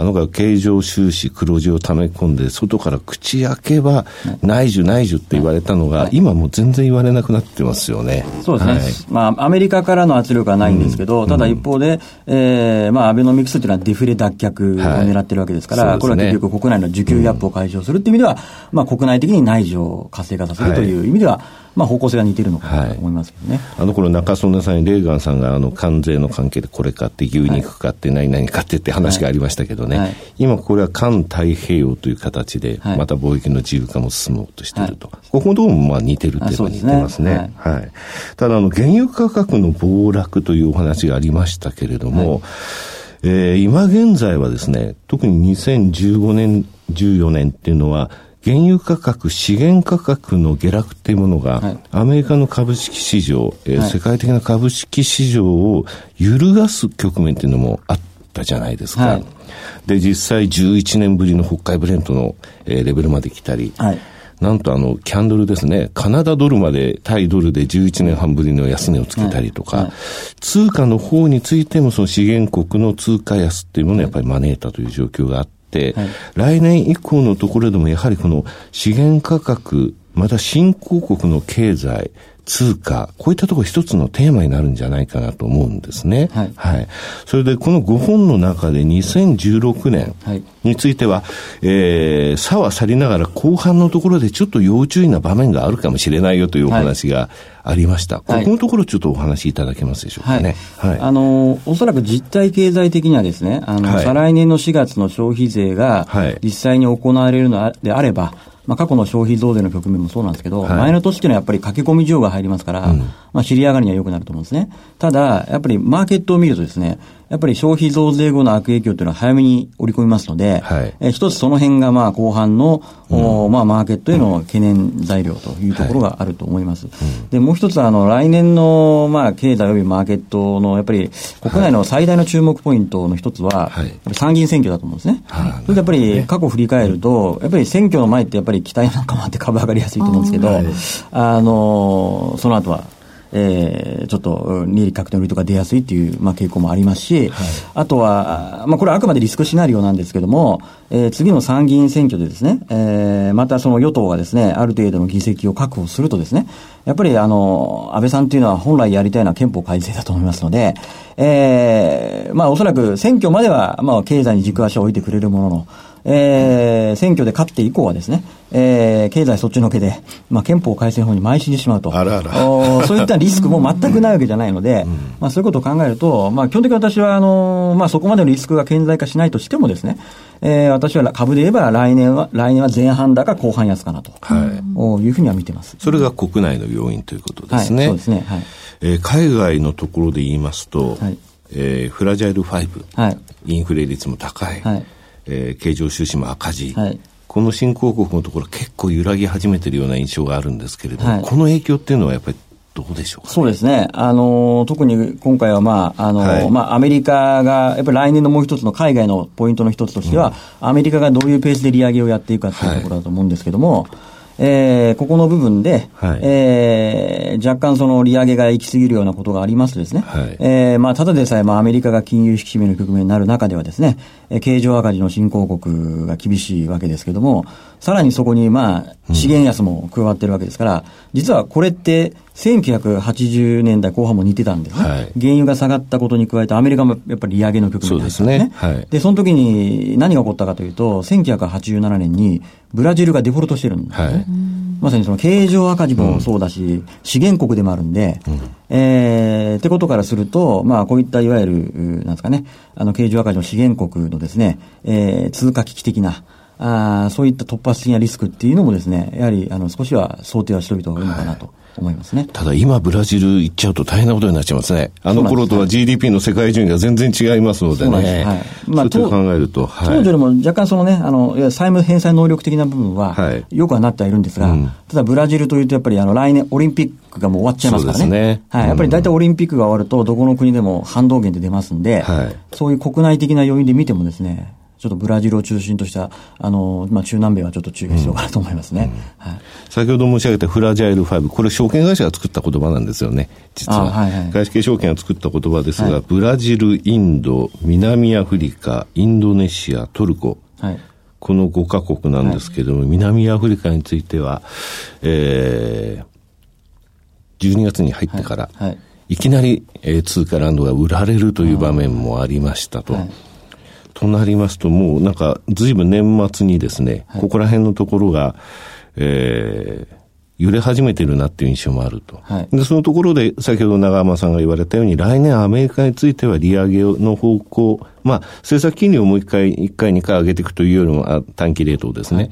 Speaker 3: あのが経常収支黒字を溜め込んで、外から口開けば、内需内需って言われたのが、今もう全然言われなくなってますよね。
Speaker 8: そうですね。はい、まあ、アメリカからの圧力はないんですけど、うん、ただ一方で、えー、まあ、アベノミクスっていうのはデフレ脱却を狙ってるわけですから、はいね、これは結局国内の需給ギャップを解消するっていう意味では、うん、まあ、国内的に内需を活性化させるという意味では、はいまあ、方向性が似てるのかなと思いますけどね、はい、
Speaker 3: あの頃中曽根さんにレーガンさんがあの関税の関係でこれ買って牛肉買って何々買ってって話がありましたけどね、はい、今これは環太平洋という形でまた貿易の自由化も進もうとしていると、はい、ここのところもまあ似てるっていえば似てますね。はい、ただあの原油価格の暴落というお話がありましたけれども、えー、今現在はですね、特に2015年、14年っていうのは、原油価格、資源価格の下落っていうものが、はい、アメリカの株式市場、えーはい、世界的な株式市場を揺るがす局面っていうのもあったじゃないですか。はい、で、実際11年ぶりの北海ブレントの、えー、レベルまで来たり、なんとあの、キャンドルですね、カナダドルまで対ドルで11年半ぶりの安値をつけたりとか、通貨の方についてもその資源国の通貨安っていうものをやっぱり招いたという状況があって、、はい、来年以降のところでもやはりこの資源価格、また新興国の経済、通貨、こういったところ一つのテーマになるんじゃないかなと思うんですね。はい。はい。それでこの5本の中で2016年については、はい、えー、差は去りながら後半のところでちょっと要注意な場面があるかもしれないよというお話がありました。はい、ここのところちょっとお話しいただけますでしょうかね。はい。はい、
Speaker 8: あの、おそらく実体経済的にはですね、あの、再来年の4月の消費税が実際に行われるのであれば、まあ、過去の消費増税の局面もそうなんですけど、はい、前の年っていうのはやっぱり駆け込み需要が入りますから、うん、まあ、尻上がりには良くなると思うんですね。ただ、やっぱりマーケットを見るとですね、やっぱり消費増税後の悪影響というのは早めに織り込みますので、はい、え一つその辺がまあ後半の、うん、おまあマーケットへの懸念材料というところがあると思います。はい。うん、で、もう一つあの来年のまあ経済及びマーケットのやっぱり国内の最大の注目ポイントの一つは、はい、参議院選挙だと思うんですね。はい、それでやっぱり過去振り返ると、やっぱり選挙の前ってやっぱり期待なんかもあって株上がりやすいと思うんですけど、あの、その後はえー、ちょっと利益確定売りとか出やすいっていう、まあ、傾向もありますし、はい、あとは、まあ、これはあくまでリスクシナリオなんですけども、えー、次の参議院選挙でですね、えー、またその与党がですね、ある程度の議席を確保するとですね、やっぱりあの、安倍さんというのは本来やりたいのは憲法改正だと思いますので、えー、まあおそらく選挙までは、まあ経済に軸足を置いてくれるものの、えー、選挙で勝って以降はですね、えー、経済そっちのけで、まあ、憲法改正法に邁進してしまうと。
Speaker 3: あらあら
Speaker 8: そういったリスクも全くないわけじゃないので、うん、まあ、そういうことを考えると、まあ、基本的に私は、あの、まあ、そこまでのリスクが顕在化しないとしてもですね、えー、私は株で言えば来年は、来年は前半高後半安かなと、はい、いうふうには見てます。
Speaker 3: それが国内の要因ということですね。はい、そうですね。はい。えー、海外のところで言いますと、はい、えー、フラジャイル5、はい、インフレ率も高い。はいえー、経常収支も赤字、はい、この新興国のところ結構揺らぎ始めてるような印象があるんですけれども、はい、この影響っていうのはやっぱりどうでしょう
Speaker 8: そうですね。あの、特に今回はまあ、あの、はい、まあ、アメリカが、やっぱり来年のもう一つの海外のポイントの一つとしては、うん、アメリカがどういうペースで利上げをやっていくかというところだと思うんですけども、はいえー、ここの部分で、はい、えー、若干その利上げが行き過ぎるようなことがありますとですね、はい、えー、まあ、ただでさえ、まあ、アメリカが金融引き締めの局面になる中ではですね、え経常赤字の新興国が厳しいわけですけども、さらにそこに、まあ、資源安も加わってるわけですから、うん、実はこれって、1980年代後半も似てたんですね、はい、原油が下がったことに加えて、アメリカもやっぱり利上げの局面
Speaker 3: なんですね。で、ね。はい、
Speaker 8: で、その時に何が起こったかというと、1987年にブラジルがデフォルトしてるんですね。はい、まさにその経常赤字もそうだし、うん、資源国でもあるんで、うん、えー、ってことからすると、まあ、こういったいわゆる、なんですかね、あの、経常赤字の資源国のですね、えー、通貨危機的な、あそういった突発的なリスクっていうのもですね、やはり、あの、少しは想定はしておいた方がいいのかなと。はい思いますね。
Speaker 3: ただ今ブラジル行っちゃうと大変なことになっちゃいますね。あの頃とは GDP の世界順位が全然違いますのでね。はい。まあ、そう考えると、
Speaker 8: はい、当時よりも若干そのね、あの、債務返済能力的な部分は、はい、よくはなってはいるんですが、うん、ただブラジルというとやっぱりあの来年オリンピックがもう終わっちゃいますからね。ねはい。やっぱり大体オリンピックが終わると、どこの国でも反動源で出ますんで、はい、そういう国内的な要因で見てもですね、ちょっとブラジルを中心とした、あの、まあ、中南米はちょっと注意が必要かなと思いますね。うん。うん、はい、
Speaker 3: 先ほど申し上げたフラジャイル5、これ証券会社が作った言葉なんですよね、実は。はいはい、外資系証券が作った言葉ですが、はい、ブラジル、インド、南アフリカ、インドネシア、トルコ。はい。この5カ国なんですけれども、はい、南アフリカについては、えー、12月に入ってから、はい。はい、いきなり、えー、通貨ランドが売られるという場面もありましたと。となりますと、もうなんか、ずいぶん年末にですね、はい、ここら辺のところが、えー、揺れ始めてるなっていう印象もあると。はい、で、そのところで、先ほど長浜さんが言われたように、来年アメリカについては利上げの方向、まあ、政策金利をもう一回、一回、二回上げていくというよりも、短期レートをですね、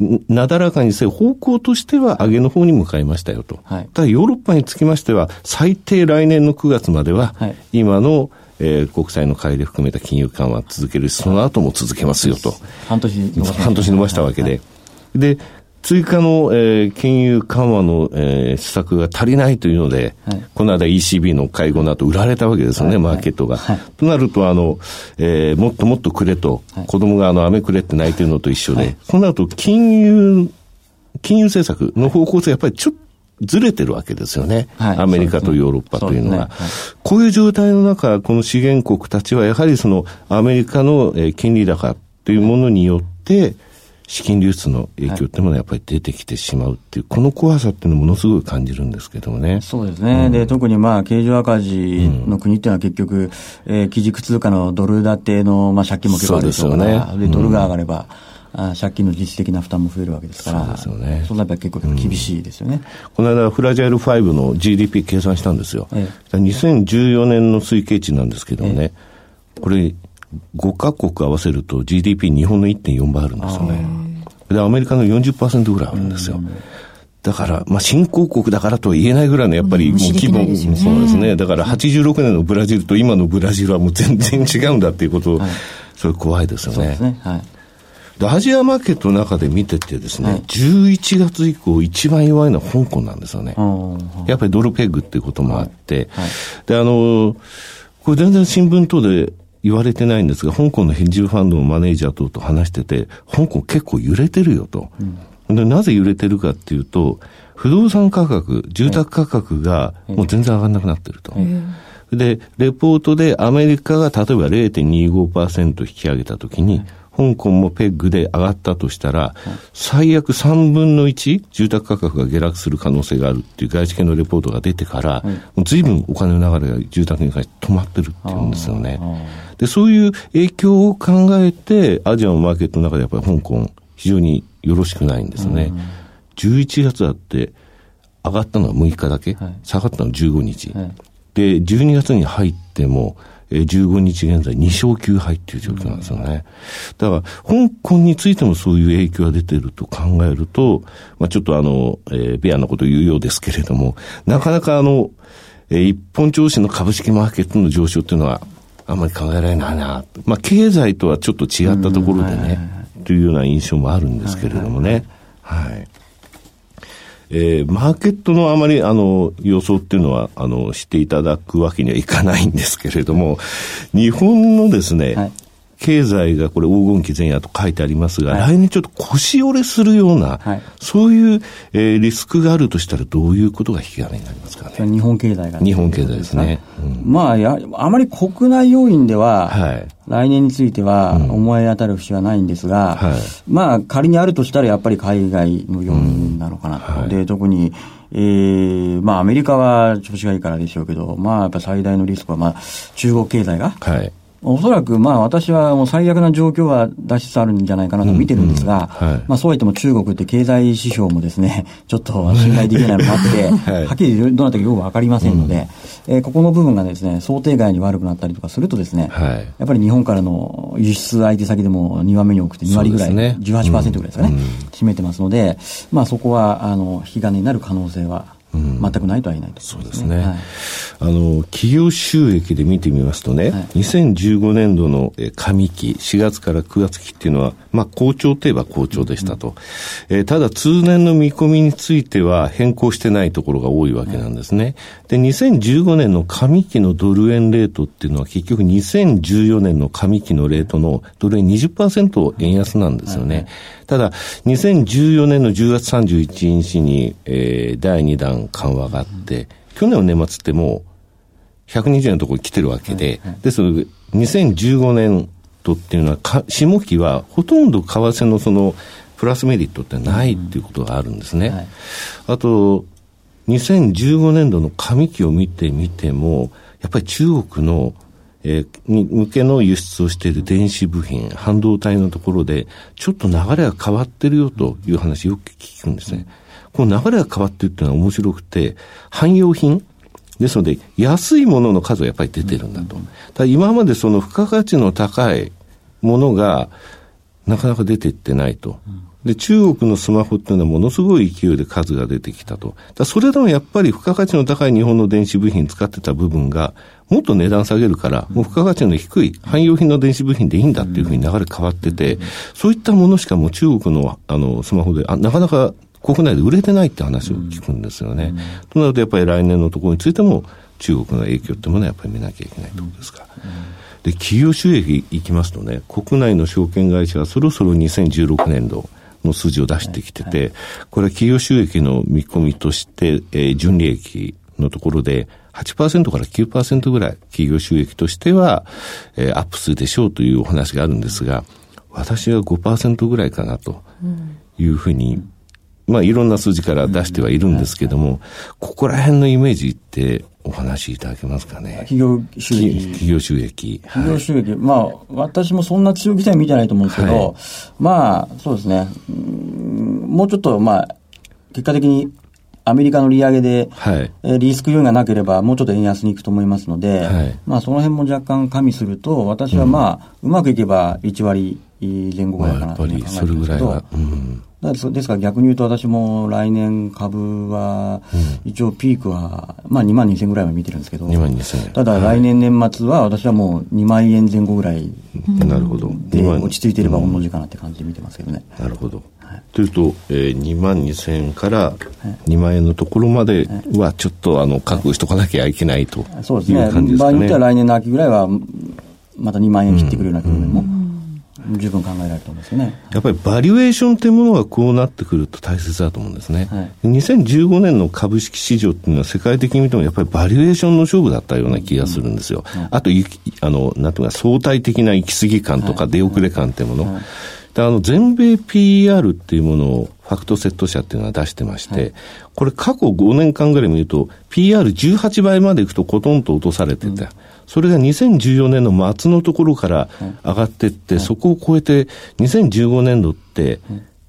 Speaker 3: はい、なだらかにせ方向としては上げの方に向かいましたよと。はい、ただヨーロッパにつきましては、最低来年の9月までは、今のえー、国債の買い入れ含めた金融緩和続けるし、その後も続けますよと。
Speaker 8: 半年伸ば
Speaker 3: した。半年伸ばしたわけで。はい、で、追加の、えー、金融緩和の、えー、施策が足りないというので、はい、この間 ECB の会合の後売られたわけですよね、はい、マーケットが。はい、となると、あの、えー、もっともっとくれと、子供があの、飴くれって泣いてるのと一緒で、そうなると金融、金融政策の方向性やっぱりちょっとずれてるわけですよね。はい、アメリカとヨーロッパというのは。ねねはい、こういう状態の中、この資源国たちはやはりそのアメリカの、え金利高というものによって、資金流出の影響っていうものがやっぱり出てきてしまうっていう、この怖さっていうのをものすごい感じるんですけどもね。
Speaker 8: そうですね。うん、で、特にまあ、経常赤字の国っていうのは結局、うん、えー、基軸通貨のドル建ての、まあ、借金も結構あるでしょうから、で、ね、ドルが上がれば、うんあ借金の実質的な負担も増えるわけですから、そうですよね。そんなやっぱり結構厳しいですよね、うん、
Speaker 3: この間、フラジャイル5の GDP 計算したんですよ。ええ、2014年の推計値なんですけどね、え、これ、5カ国合わせると GDP 日本の1.4倍あるんですよね。で、アメリカの40%ぐらいあるんですよ。だから、まあ、新興国だからとは言えないぐらいの、やっぱり、もう規模、ね、そうですね。だから、86年のブラジルと今のブラジルはもう全然違うんだっていうことを、はい、それ怖いですよね。そうですね。はい。アジアマーケットの中で見ててですね、はい、11月以降一番弱いのは香港なんですよね。やっぱりドルペグっていうこともあって、はい。はい、で、あの、これ全然新聞等で言われてないんですが、香港のヘッジファンドのマネージャー等と話してて、香港結構揺れてるよと。うん、でなぜ揺れてるかっていうと、不動産価格、住宅価格がもう全然上がんなくなってると。で、レポートでアメリカが例えば0.25%引き上げたときに、香港もペッグで上がったとしたら、最悪3分の1、住宅価格が下落する可能性があるっていう外資系のレポートが出てから、もう随分お金の流れが住宅に関して止まってるっていうんですよね。で、そういう影響を考えて、アジアのマーケットの中でやっぱり香港、非常によろしくないんですね。11月だって、上がったのは6日だけ、下がったのは15日。で、12月に入っても、えー、15日現在2勝9敗っていう状況なんですよね。だから、香港についてもそういう影響が出てると考えると、まあちょっとあの、えー、ベアなこと言うようですけれども、なかなかあの、えー、一本調子の株式マーケットの上昇っていうのは、あんまり考えられないな。まあ経済とはちょっと違ったところでね、というような印象もあるんですけれどもね。はい。えー、マーケットのあまりあの予想っていうのはあのしていただくわけにはいかないんですけれども、日本のですね、はい、経済がこれ黄金期前夜と書いてありますが、はい、来年ちょっと腰折れするような、はい、そういう、えー、リスクがあるとしたらどういうことが引き金になりますかね？
Speaker 8: 日本経済が、
Speaker 3: 日本経済ですね。
Speaker 8: うん、まあや、あまり国内要因では、はい、来年については思い当たる節はないんですが、はい、まあ仮にあるとしたらやっぱり海外の要因なのかなと。うん、で、特にえー、まあアメリカは調子がいいからでしょうけど、まあやっぱ最大のリスクはまあ中国経済が、はい、おそらく、まあ私はもう最悪な状況は出しつつあるんじゃないかなと見てるんですが、うんうんはい、まあそうは言っても中国って経済指標もですね、ちょっと信頼できないのがあって、はい、はっきりどうなったかよくわかりませんので、うん、えー、ここの部分がですね、想定外に悪くなったりとかするとですね、はい、やっぱり日本からの輸出相手先でも2番目に多くて2割ぐらい、ね、18%ぐらいですかね、うん、占めてますので、まあそこは、あの、引き金になる可能性は全くないとは言えないと、ね、
Speaker 3: そうですね、はい、あの企業収益で見てみますとね、はい、2015年度の上期4月から9月期っていうのは、まあ、好調といえば好調でしたと、うん、えー、ただ通年の見込みについては変更してないところが多いわけなんですね、で2015年の上期のドル円レートっていうのは結局2014年の上期のレートのドル円20%円安なんですよね、はいただ、2014年の10月31日に、えー、第2弾緩和があって、去年の年末ってもう120円のところに来てるわけで、ですので、2015年度っていうのは、下期はほとんど為替のその、プラスメリットってないっていうことがあるんですね。あと、2015年度の上期を見てみても、やっぱり中国のえー、に向けの輸出をしている電子部品、半導体のところで、ちょっと流れが変わってるよという話よく聞くんですね。この流れが変わってるっていうのは面白くて、汎用品ですので、安いものの数はやっぱり出てるんだと。ただ今までその付加価値の高いものが、なかなか出ていってないと。で、中国のスマホっていうのはものすごい勢いで数が出てきたと。だそれでもやっぱり付加価値の高い日本の電子部品使ってた部分が、もっと値段下げるから、もう付加価値の低い汎用品の電子部品でいいんだっていうふうに流れ変わってて、そういったものしかもう中国のあのスマホであなかなか国内で売れてないって話を聞くんですよね。となるとやっぱり来年のところについても中国の影響ってものはやっぱり見なきゃいけないということですか。で、企業収益いきますとね、国内の証券会社はそろそろ2016年度、の数字を出してきてて、これは企業収益の見込みとして、えー、純利益のところで8%から9%ぐらい企業収益としては、えー、アップするでしょうというお話があるんですが、私は5%ぐらいかなというふうに、まあいろんな数字から出してはいるんですけども、ここら辺のイメージってお話しいただけますかね？
Speaker 8: 企業収益。
Speaker 3: 企業収益。
Speaker 8: 企業収益。はい、まあ、私もそんな強気では見てないと思うんですけど、はい、まあ、そうですね。もうちょっと、まあ、結果的にアメリカの利上げで、はい、リスク要因がなければ、もうちょっと円安に行くと思いますので、はい、まあ、その辺も若干加味すると、私はまあ、うん、うまくいけば1割前後ぐらいかなと考えてますけど、です。から逆に言うと私も来年株は、一応ピークは、まあ2万2000ぐらいは見てるんですけど、2万2000ただ来年年末は私はもう2万円前後ぐらいなるほど。で落ち着いていれば同じかなって感じで見てますけどね。
Speaker 3: なるほど。というと、えー、2万2000円から2万円のところまではちょっとあの覚悟しとかなきゃいけないという感じですね。
Speaker 8: 場合によっては来年の秋ぐらいはまた2万円切ってくるような局面も。十分考えられると思いますね。
Speaker 3: やっぱりバリュエーションというものがこうなってくると大切だと思うんですね。はい、2015年の株式市場っていうのは世界的に見てもやっぱりバリュエーションの勝負だったような気がするんですよ。うん。あと、あの、なんていうか相対的な行き過ぎ感とか出遅れ感っていうもの。はい。であの全米 PER っていうものをファクトセット社っていうのは出してまして、はい、これ過去5年間ぐらい見ると PR18 倍までいくとコトンと落とされてて、うんそれが2014年の末のところから上がっていって、はい、そこを超えて、2015年度って、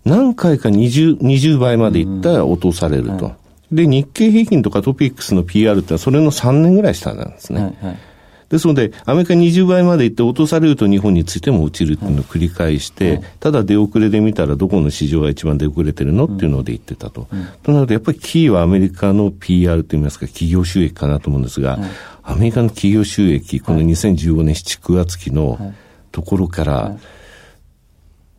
Speaker 3: 何回か 20, 20倍までいったら落とされると。で、日経平均とかトピックスの PR ってそれの3年ぐらい下なんですね。はいはいですので、アメリカ20倍まで行って落とされると日本についても落ちるっていうのを繰り返して、ただ出遅れで見たらどこの市場が一番出遅れてるのっていうので言ってたと。となると、やっぱりキーはアメリカの PR といいますか企業収益かなと思うんですが、アメリカの企業収益、この2015年7、9月期のところから、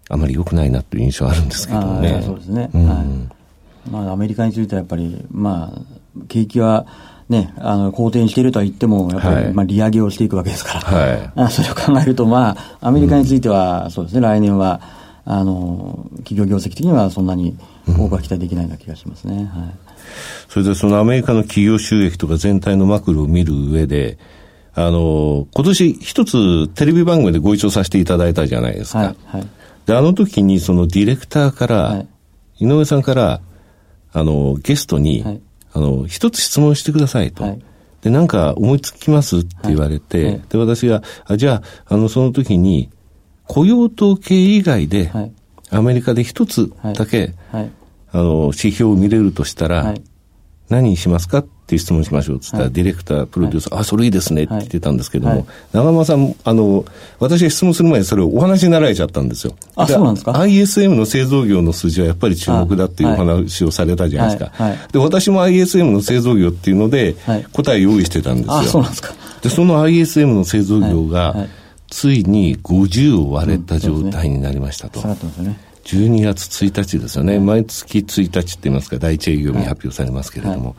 Speaker 3: あまり良くないなという印象あるんですけどね。
Speaker 8: そうですね。うん、はい。まあ、アメリカについてはやっぱり、まあ、景気はね、あの、好転しているとは言っても、やっぱり、はい、まあ、利上げをしていくわけですから、はい、あそれを考えると、まあ、アメリカについては、うん、そうですね、来年は、あの、企業業績的にはそんなに多くは期待できないような気がしますね。うん、はい。
Speaker 3: それでそのアメリカの企業収益とか全体のマクロを見る上で、あの、今年一つテレビ番組でご一緒させていただいたじゃないですか。はい。はい、で、あの時にそのディレクターから、はい、井上さんから、あの、ゲストに、はい、あの、一つ質問してくださいと。はい、で、なんか思いつきますって言われて、はい、で、私が、あ、じゃあ、あの、その時に、雇用統計以外で、アメリカで一つだけ、あの、指標を見れるとしたら、何にしますか？っていう質問しましょうって言ったら、ディレクター、プロデューサー、あ、それいいですねって言ってたんですけども、長間さん、あの、私が質問する前にそれをお話になられちゃったんですよ。
Speaker 8: あ、そうなんですか
Speaker 3: ?ISM の製造業の数字はやっぱり注目だっていうお話をされたじゃないですか。で、私も ISM の製造業っていうので、答え用意してたんですよ。あ、
Speaker 8: そうなんですか。
Speaker 3: で、その ISM の製造業が、ついに50を割れた状態になりましたと。
Speaker 8: 下がってますよね。
Speaker 3: 12月1日ですよね、毎月1日って言いますか、第一営業日に発表されますけれども、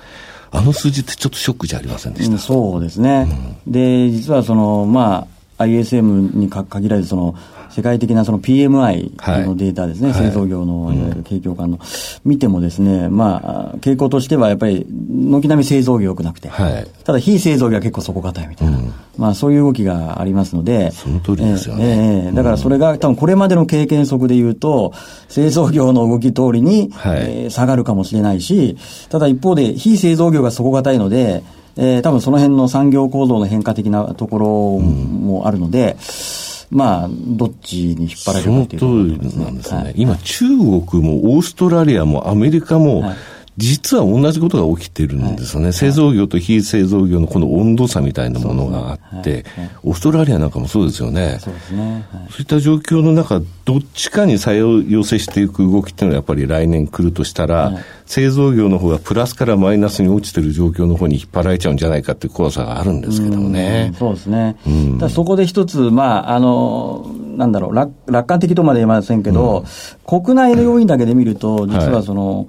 Speaker 3: あの数字ってちょっとショックじゃありませんでした、うん、
Speaker 8: そうですね、うん、で実はその、まあ、ISM に限らずその、世界的なその PMI のデータですね、はい、製造業のいわゆる景況感の、見てもですね、まあ、傾向としてはやっぱり、軒並み製造業良くなくて、はい、ただ非製造業は結構底堅いみたいな、うん、まあそういう動きがありますので、
Speaker 3: その通りですよね。
Speaker 8: えー、えー、だからそれが多分これまでの経験則で言うと、製造業の動き通りに、はい、えー、下がるかもしれないし、ただ一方で非製造業が底堅いので、えー、多分その辺の産業構造の変化的なところもあるので、うんまあ、どっちに引っ張られるかというところ
Speaker 3: ですね。なんですね。はい、今、中国もオーストラリアもアメリカも、はい実は同じことが起きてるんですよね、はい、製造業と非製造業のこの温度差みたいなものがあって、はいはい、オーストラリアなんかもそうですよね。そうですね。そういった状況の中、どっちかに作用寄せしていく動きっていうのはやっぱり来年来るとしたら、製造業の方がプラスからマイナスに落ちてる状況の方に引っ張られちゃうんじゃないかっていう怖さがあるんですけどね。
Speaker 8: うそうですね。うん、だそこで一つ、まあ、あの、なんだろう楽、楽観的とまで言いませんけど、うん、国内の要因だけで見ると、実はその、はい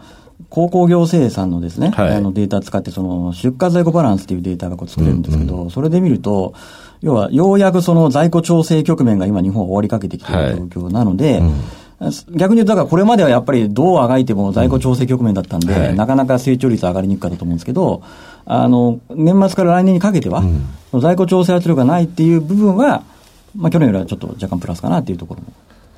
Speaker 8: 鉱工業生産のですね、はい、あのデータ使って、その出荷在庫バランスっていうデータがこう作れるんですけど、うん。うん、それで見ると、要は、ようやくその在庫調整局面が今日本は終わりかけてきている状況なので、はいうん。逆に言うと、だからこれまではやっぱりどうあがいても在庫調整局面だったんで、うんはい、なかなか成長率上がりにくかったと思うんですけど、あの、年末から来年にかけては、うん、在庫調整圧力がないっていう部分は、まあ去年よりはちょっと若干プラスかなっていうところも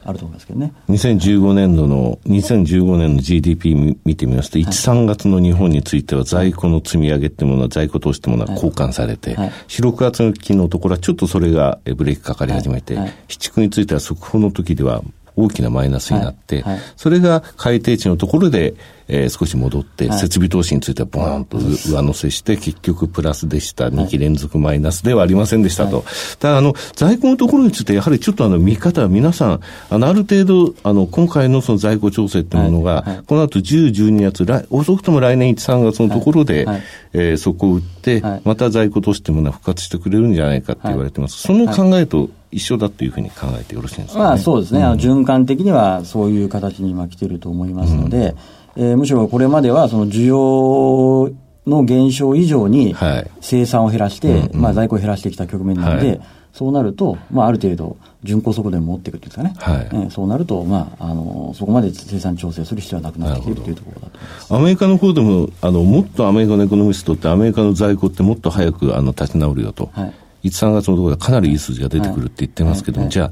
Speaker 8: あると思いますけどね。
Speaker 3: 2015年度の、2015年の GDP 見てみますと、1、3月の日本については在庫の積み上げってものは、在庫投資ってものは交換されて、はい。はい、4、6月期のところはちょっとそれがブレーキかかり始めて、はい、7、9については速報の時では大きなマイナスになって、はいはい、それが改定値のところで、えー、少し戻って、はい、設備投資についてはボーンと上乗せして、結局プラスでした。2期連続マイナスではありませんでしたと。ただ、あの、在庫のところについて、やはりちょっとあの、見方は皆さん、あの、ある程度、あの、今回のその在庫調整っていうものが、この後10、12月、来、遅くとも来年1、3月のところで、はい、えー、そこを打って、また在庫投資っていうものは復活してくれるんじゃないかって言われてます。その考えと、一緒だというふうに考えてよろしいんですか、ね、
Speaker 8: まあ、そうですね、うん、循環的にはそういう形に今来てると思いますので、うん、えー、むしろこれまではその需要の減少以上に生産を減らして、はい、まあ、在庫を減らしてきた局面なので、はい、そうなると、まあ、ある程度、巡航速度に持っていくっていうんですかね、はい。えー、そうなると、まあ、あのそこまで生産調整する必要はなくなってきているというところだと思います。
Speaker 3: アメリカの方でもあの、もっとアメリカのエコノミストって、アメリカの在庫ってもっと早くあの立ち直るよと。はい1、3月のところでかなりいい数字が出てくるって言ってますけども、じゃあ、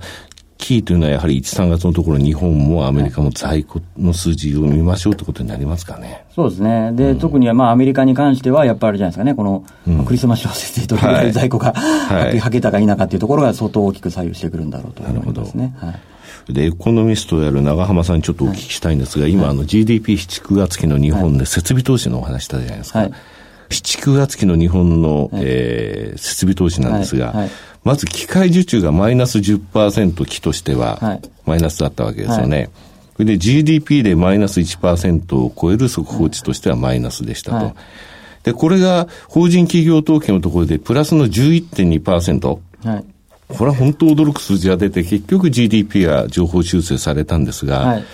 Speaker 3: キーというのはやはり1、3月のところ、日本もアメリカも在庫の数字を見ましょうってことになりますかね。
Speaker 8: そうですね。で、うん、特にまあアメリカに関しては、やっぱりあれじゃないですかね、この、うん、クリスマス商戦でどれぐらい在庫が、はい、はけたか否かっていうところが相当大きく左右してくるんだろうと思いますね。はい。
Speaker 3: で、エコノミストである長浜さんにちょっとお聞きしたいんですが、はい、今、あの GDP7、9月期の日本で設備投資のお話したじゃないですか。はい、7、9月期の日本の、はい、えー、設備投資なんですが、はいはい、まず機械受注がマイナス10%期としては、マイナスだったわけですよね。それで GDP でマイナス1%を超える速報値としてはマイナスでしたと。で、これが法人企業統計のところでプラスの11.2%。はい。これは本当驚く数字が出て、結局 GDP が情報修正されたんですが、はい、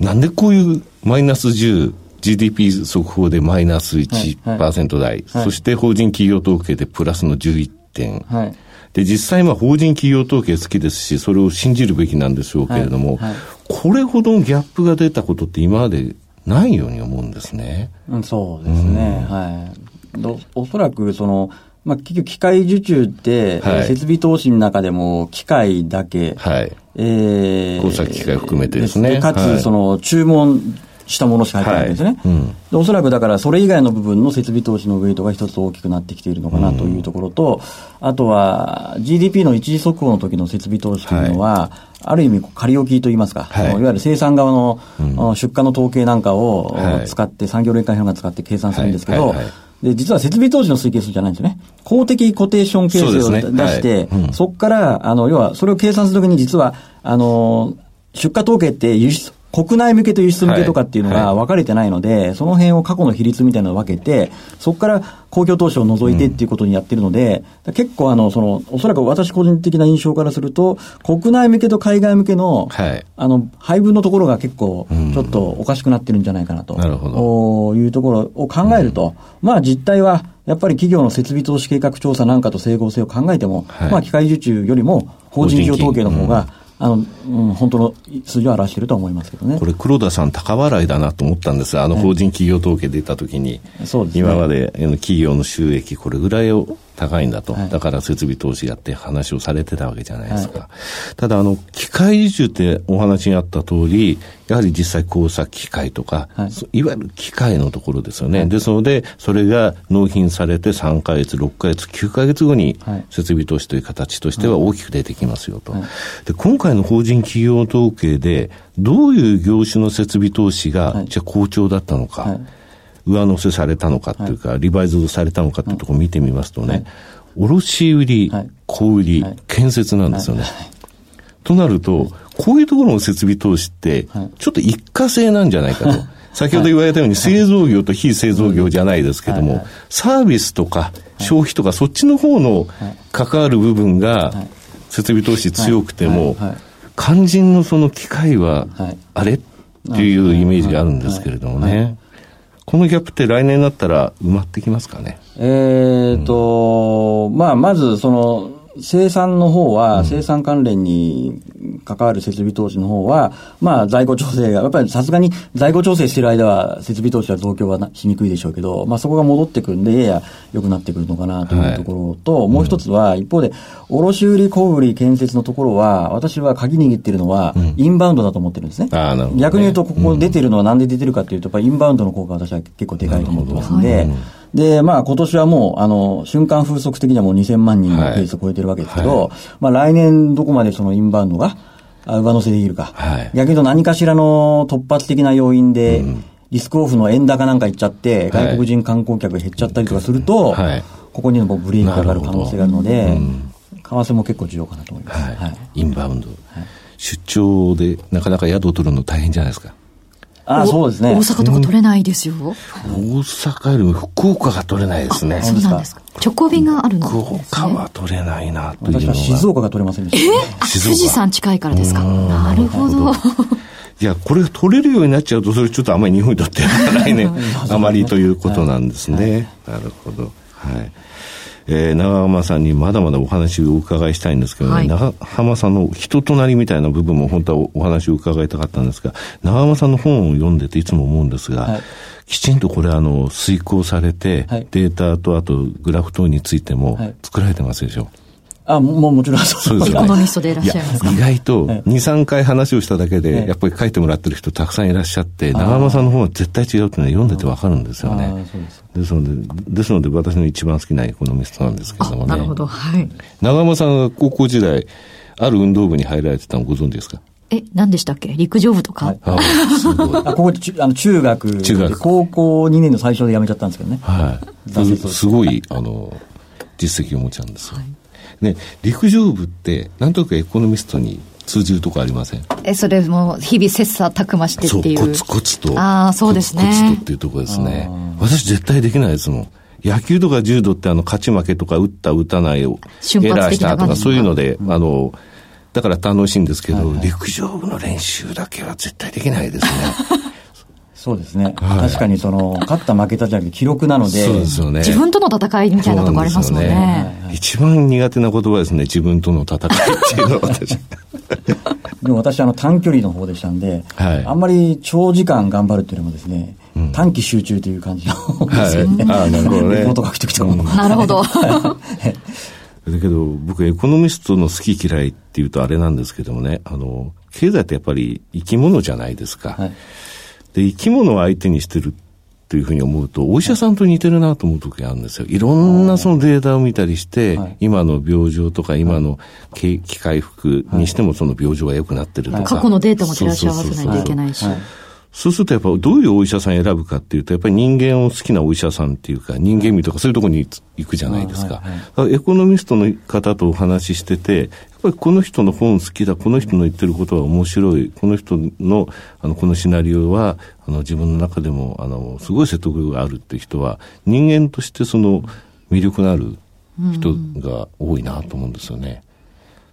Speaker 3: なんでこういうマイナス10、GDP 速報でマイナス1%台、そして法人企業統計でプラスの11点。はいで、実際、まあ、法人企業統計好きですし、それを信じるべきなんでしょうけれども、はいはい、これほどのギャップが出たことって今までないように思うんですね。
Speaker 8: うん、そうですね。うん、はい。おそらく、その、まあ、結局、機械受注って、はい、設備投資の中でも機械だけ、はい。
Speaker 3: えー、工作機械含めてですね。
Speaker 8: かつ、その、注文したものしか入ってないんですね、はい。うん、おそらくだからそれ以外の部分の設備投資のウェイトが一つ大きくなってきているのかなというところと、うん、あとは GDP の一時速報の時の設備投資というのは、はい、ある意味仮置きといいますか、はい、いわゆる生産側の、うん、出荷の統計なんかを使って、産業連会表が使って計算するんですけど、で、実は設備投資の推計数じゃないんですよね。公的コテーション形成を出して、そ、ねはい、そこから、あの、要は、それを計算するときに実は、あの、出荷統計って輸出、国内向けと輸出向けとかっていうのが分かれてないので、はいはい、その辺を過去の比率みたいなのを分けて、そこから公共投資を除いてっていうことにやってるので、うん、結構あの、その、おそらく私個人的な印象からすると、国内向けと海外向けの、はい、あの、配分のところが結構、ちょっとおかしくなってるんじゃないかなと、なるほど。いうところを考えると、うん、まあ実態は、やっぱり企業の設備投資計画調査なんかと整合性を考えても、まあ機械受注よりも法人事業統計の方が、あの、うん、本当の数字を表していると思いますけどね。
Speaker 3: これ、黒田さん、高笑いだなと思ったんですあの、法人企業統計出たときに、そうですね、今まで企業の収益、これぐらいを高いんだと、はい、だから設備投資やって話をされてたわけじゃないですか。はい、ただ、あの、機械受注ってお話にあった通り、やはり実際工作機械とか、はい、いわゆる機械のところですよね。ですので、それが納品されて3ヶ月、6ヶ月、9ヶ月後に設備投資という形としては大きく出てきますよと。で今回の法人企業統計で、どういう業種の設備投資が、じゃあ好調だったのか。上乗せされたのかっていうか、はい、リバイズされたのかっていうところを見てみますとね、卸売り、小売り、建設なんですよね。となると、こういうところの設備投資って、ちょっと一過性なんじゃないかと。先ほど言われたように製造業と非製造業じゃないですけども、サービスとか消費とかそっちの方の関わる部分が設備投資強くても、肝心のその機械はあれ？っていうイメージがあるんですけれどもね。このギャップって来年になったら埋まってきますかね？
Speaker 8: えっと、うん、まあ、まずその、生産の方は、生産関連に関わる設備投資の方は、まあ、在庫調整が、やっぱりさすがに在庫調整してる間は、設備投資は増強はしにくいでしょうけど、まあ、そこが戻ってくるんで、やや良くなってくるのかなというところと、はい、もう一つは、一方で、卸売小売建設のところは、私は鍵握ってるのは、インバウンドだと思ってるんですね。うん、逆に言うと、ここ出てるのはなんで出てるかというと、やっぱりインバウンドの効果は私は結構でかいと思ってますんで、で、まあ今年はもう、あの、瞬間風速的にはもう2000万人のペースを超えてるわけですけど、はい。はい、まあ来年どこまでそのインバウンドが上乗せできるか。はい、逆に言うと何かしらの突発的な要因で、リスクオフの円高なんかいっちゃって、外国人観光客が減っちゃったりとかすると、はい、ここにもブレーキがかかる可能性があるので、為替も結構重要かなと思います。はい、
Speaker 3: インバウンド。出張でなかなか宿を取るの大変じゃないですか。
Speaker 8: あそうですね。
Speaker 4: 大阪とか取れないですよ。大
Speaker 3: 阪よりも福岡が取れないですね。
Speaker 4: そうなんですか。直行便があるの、
Speaker 3: 福岡は取れないなという
Speaker 8: のは。静岡が取れませんでした、
Speaker 4: ね。えー、富士山近いからですか？なるほど。
Speaker 3: いや、これ取れるようになっちゃうと、それちょっとあまり日本にとって来年、あまりということなんですね。なるほど。はい。えー、長浜さんにまだまだお話をお伺いしたいんですけどね、はい、長浜さんの人となりみたいな部分も本当はお話を伺いたかったんですが、長浜さんの本を読んでていつも思うんですが、はい、きちんとこれあの、遂行されて、はい、データとあとグラフ等についても作られてますでしょう、
Speaker 8: あ、もうもちろん
Speaker 4: そうですよ、ね。エコノミストでいらっしゃいますか？
Speaker 3: 意外と、2、3回話をしただけで、やっぱり書いてもらってる人たくさんいらっしゃって、長山さんの方は絶対違うっていうのは読んでてわかるんですよね。ですので、ですので私の一番好きなエコノミストなんですけどもね。
Speaker 4: なるほど。はい。
Speaker 3: 長山さんが高校時代、ある運動部に入られてたのご存知ですか？
Speaker 4: え、何でしたっけ？陸上部とか、はい、あ
Speaker 8: すごい。あ、ここ、あの、中学。中学。高校2年の最初で辞めちゃったんですけどね。
Speaker 3: はい。すごい、あの、実績をお持ちなんですよ。はいね、陸上部って、なんとなくエコノミストに通じるとこありません？
Speaker 4: え、それも日々切磋琢磨してっていう。
Speaker 3: そう、コツコツと。
Speaker 4: ああ、そうですね。
Speaker 3: コツコツとっていうところですね。私絶対できないですもん。野球とか柔道ってあの、勝ち負けとか打った打たないをエラーしたとかそういうので、あの、だから楽しいんですけど、はいはい、陸上部の練習だけは絶対できないですね。
Speaker 8: そうですね。はい、確かにその、勝った負けたじゃなくて記録なので。
Speaker 3: そうですよね。
Speaker 4: 自分との戦いみたいなとこありますもんね。んね
Speaker 3: 一番苦手な言葉ですね。自分との戦いっていうのは私。
Speaker 8: でも私、あの、短距離の方でしたんで、はい、あんまり長時間頑張るっていうのもですね、うん、短期集中という感じのですよね。はい、ああ、なるほどね。レポート書くときとかも。
Speaker 4: なるほど。
Speaker 3: だけど、僕、エコノミストの好き嫌いっていうとあれなんですけどもね、あの、経済ってやっぱり生き物じゃないですか。はい、で、生き物を相手にしてるっていうふうに思うと、お医者さんと似てるなと思う時があるんですよ。いろんなそのデータを見たりして、はい、今の病状とか、今の景気回復にしてもその病状が良くなってるとか。
Speaker 4: 過去のデータも照らし合わせないといけないし。
Speaker 3: そうするとやっぱどういうお医者さん選ぶかっていうと、やっぱり人間を好きなお医者さんっていうか、人間味とかそういうところに行くじゃないですか。エコノミストの方とお話ししてて、ぱりこの人の本好きだ、この人の言ってることは面白い、この人のあのこのシナリオはあの自分の中でもあのすごい説得力があるっていう人は、人間としてその魅力のある人が多いなと思うんですよね。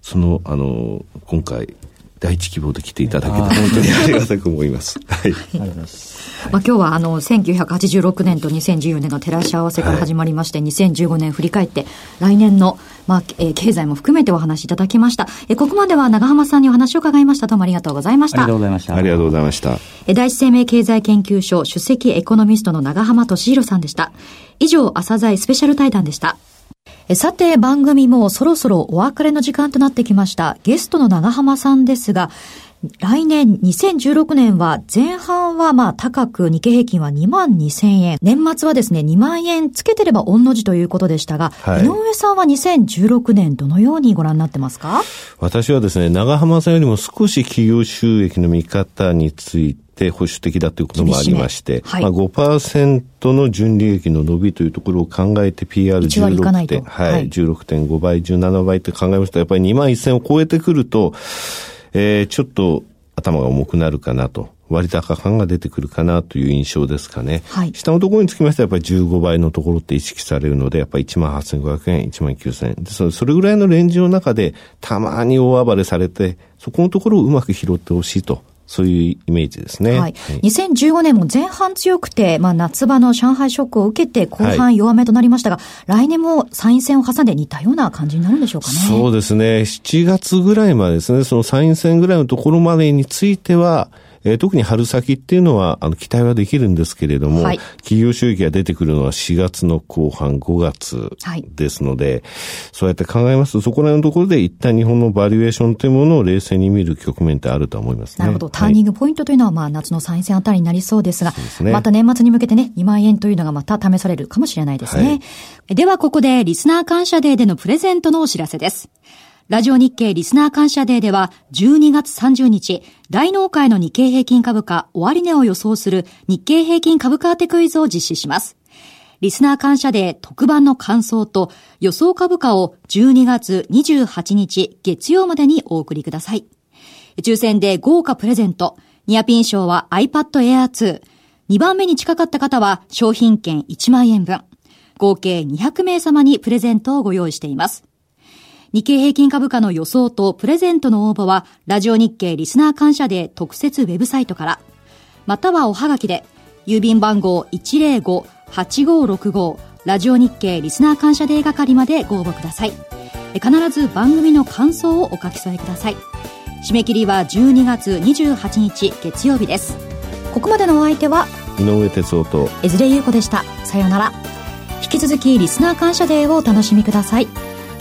Speaker 3: その、あの、今回、第一希望で来ていただけて本当にありがたく思います。はい。ありがとうございます。
Speaker 4: まあ、今日はあの1986年と2014年が照らし合わせから始まりまして、はい、2015年振り返って来年の、まあえー、経済も含めてお話しいただきました、えー、ここまでは長浜さんにお話を伺いました。どうもありがとうございました。
Speaker 8: ありがとうございました。
Speaker 3: ありがとうございました。
Speaker 4: えー、第一生命経済研究所首席エコノミストの長浜俊弘さんでした。以上朝鮮スペシャル対談でしたさて、番組もそろそろお別れの時間となってきました。ゲストの長浜さんですが、来年2016年は前半はまあ高く日経平均は2万2000円。年末はですね2万円つけてれば御の字ということでしたが、はい、井上さんは2016年どのようにご覧になってますか？
Speaker 3: 私はですね、長浜さんよりも少し企業収益の見方について保守的だということもありまして、はい、まあ5%の純利益の伸びというところを考えて PR16 点、はい、16.5倍、17倍って考えますと、やっぱり2万1000を超えてくると、えー、ちょっと頭が重くなるかなと。割高感が出てくるかなという印象ですかね。はい、下のところにつきましてはやっぱり15倍のところって意識されるので、やっぱり1万8500円、1万9000円。でそれぐらいのレンジの中で、たまに大暴れされて、そこのところをうまく拾ってほしいとそういうイメージですね。はい。
Speaker 4: 2015年も前半強くて、まあ夏場の上海ショックを受けて後半弱めとなりましたが、はい、来年も参院選を挟んで似たような感じになるんでしょうかね。
Speaker 3: そうですね。7月ぐらいまでですね、その参院選ぐらいのところまでについては、えー、特に春先っていうのは、あの、期待はできるんですけれども、はい、企業収益が出てくるのは4月の後半、5月ですので、はい、そうやって考えますと、そこら辺のところで一旦日本のバリエーションというものを冷静に見る局面ってあると思いますね。
Speaker 4: なるほど。ターニングポイントというのは、まあ、夏の参院選あたりになりそうですが、すね、また年末に向けてね、2万円というのがまた試されるかもしれないですね。はい、では、ここで、リスナー感謝デーでのプレゼントのお知らせです。ラジオ日経リスナー感謝デーでは、12月30日、大納会の日経平均株価終値を予想する日経平均株価当てクイズを実施します。リスナー感謝デー特番の感想と予想株価を12月28日月曜までにお送りください。抽選で豪華プレゼント、ニアピン賞は iPad Air 2、2番目に近かった方は商品券1万円分、合計200名様にプレゼントをご用意しています。日経平均株価の予想とプレゼントの応募は、ラジオ日経リスナー感謝デー特設ウェブサイトから、またはおはがきで、郵便番号105-8565ラジオ日経リスナー感謝デー係までご応募ください。必ず番組の感想をお書き添えください。締め切りは12月28日月曜日です。ここまでのお相手は、
Speaker 3: 井上哲夫と、
Speaker 4: 江連優子でした。さようなら。引き続きリスナー感謝デーをお楽しみください。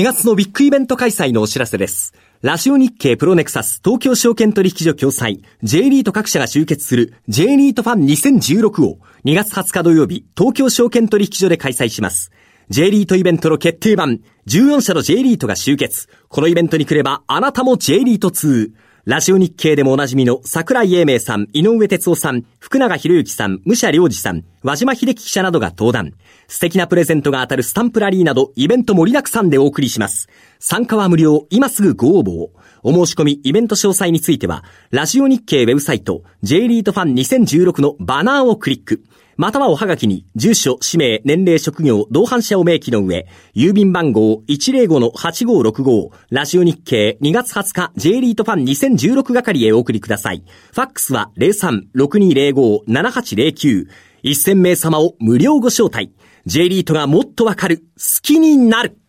Speaker 1: 2月のビッグイベント開催のお知らせです。ラジオ日経プロネクサス東京証券取引所共催 J リート各社が集結する J リートファン2016を2月20日土曜日東京証券取引所で開催します。J リートイベントの決定版14社の J リートが集結。このイベントに来ればあなたも J リート2。ラジオ日経でもおなじみの桜井英明さん、井上哲夫さん、福永博之さん、武者良二さん、和島秀樹記者などが登壇。素敵なプレゼントが当たるスタンプラリーなどイベント盛りだくさんでお送りします。参加は無料、今すぐご応募を。お申し込み、イベント詳細については、ラジオ日経ウェブサイト、J リートファン2016のバナーをクリック。またはおはがきに、住所、氏名、年齢、職業、同伴者を明記の上、郵便番号105-8565、ラジオ日経2月20日 J リートファン2016係へお送りください。ファックスは03-6205-7809。1000名様を無料ご招待。J リートがもっとわかる、好きになる。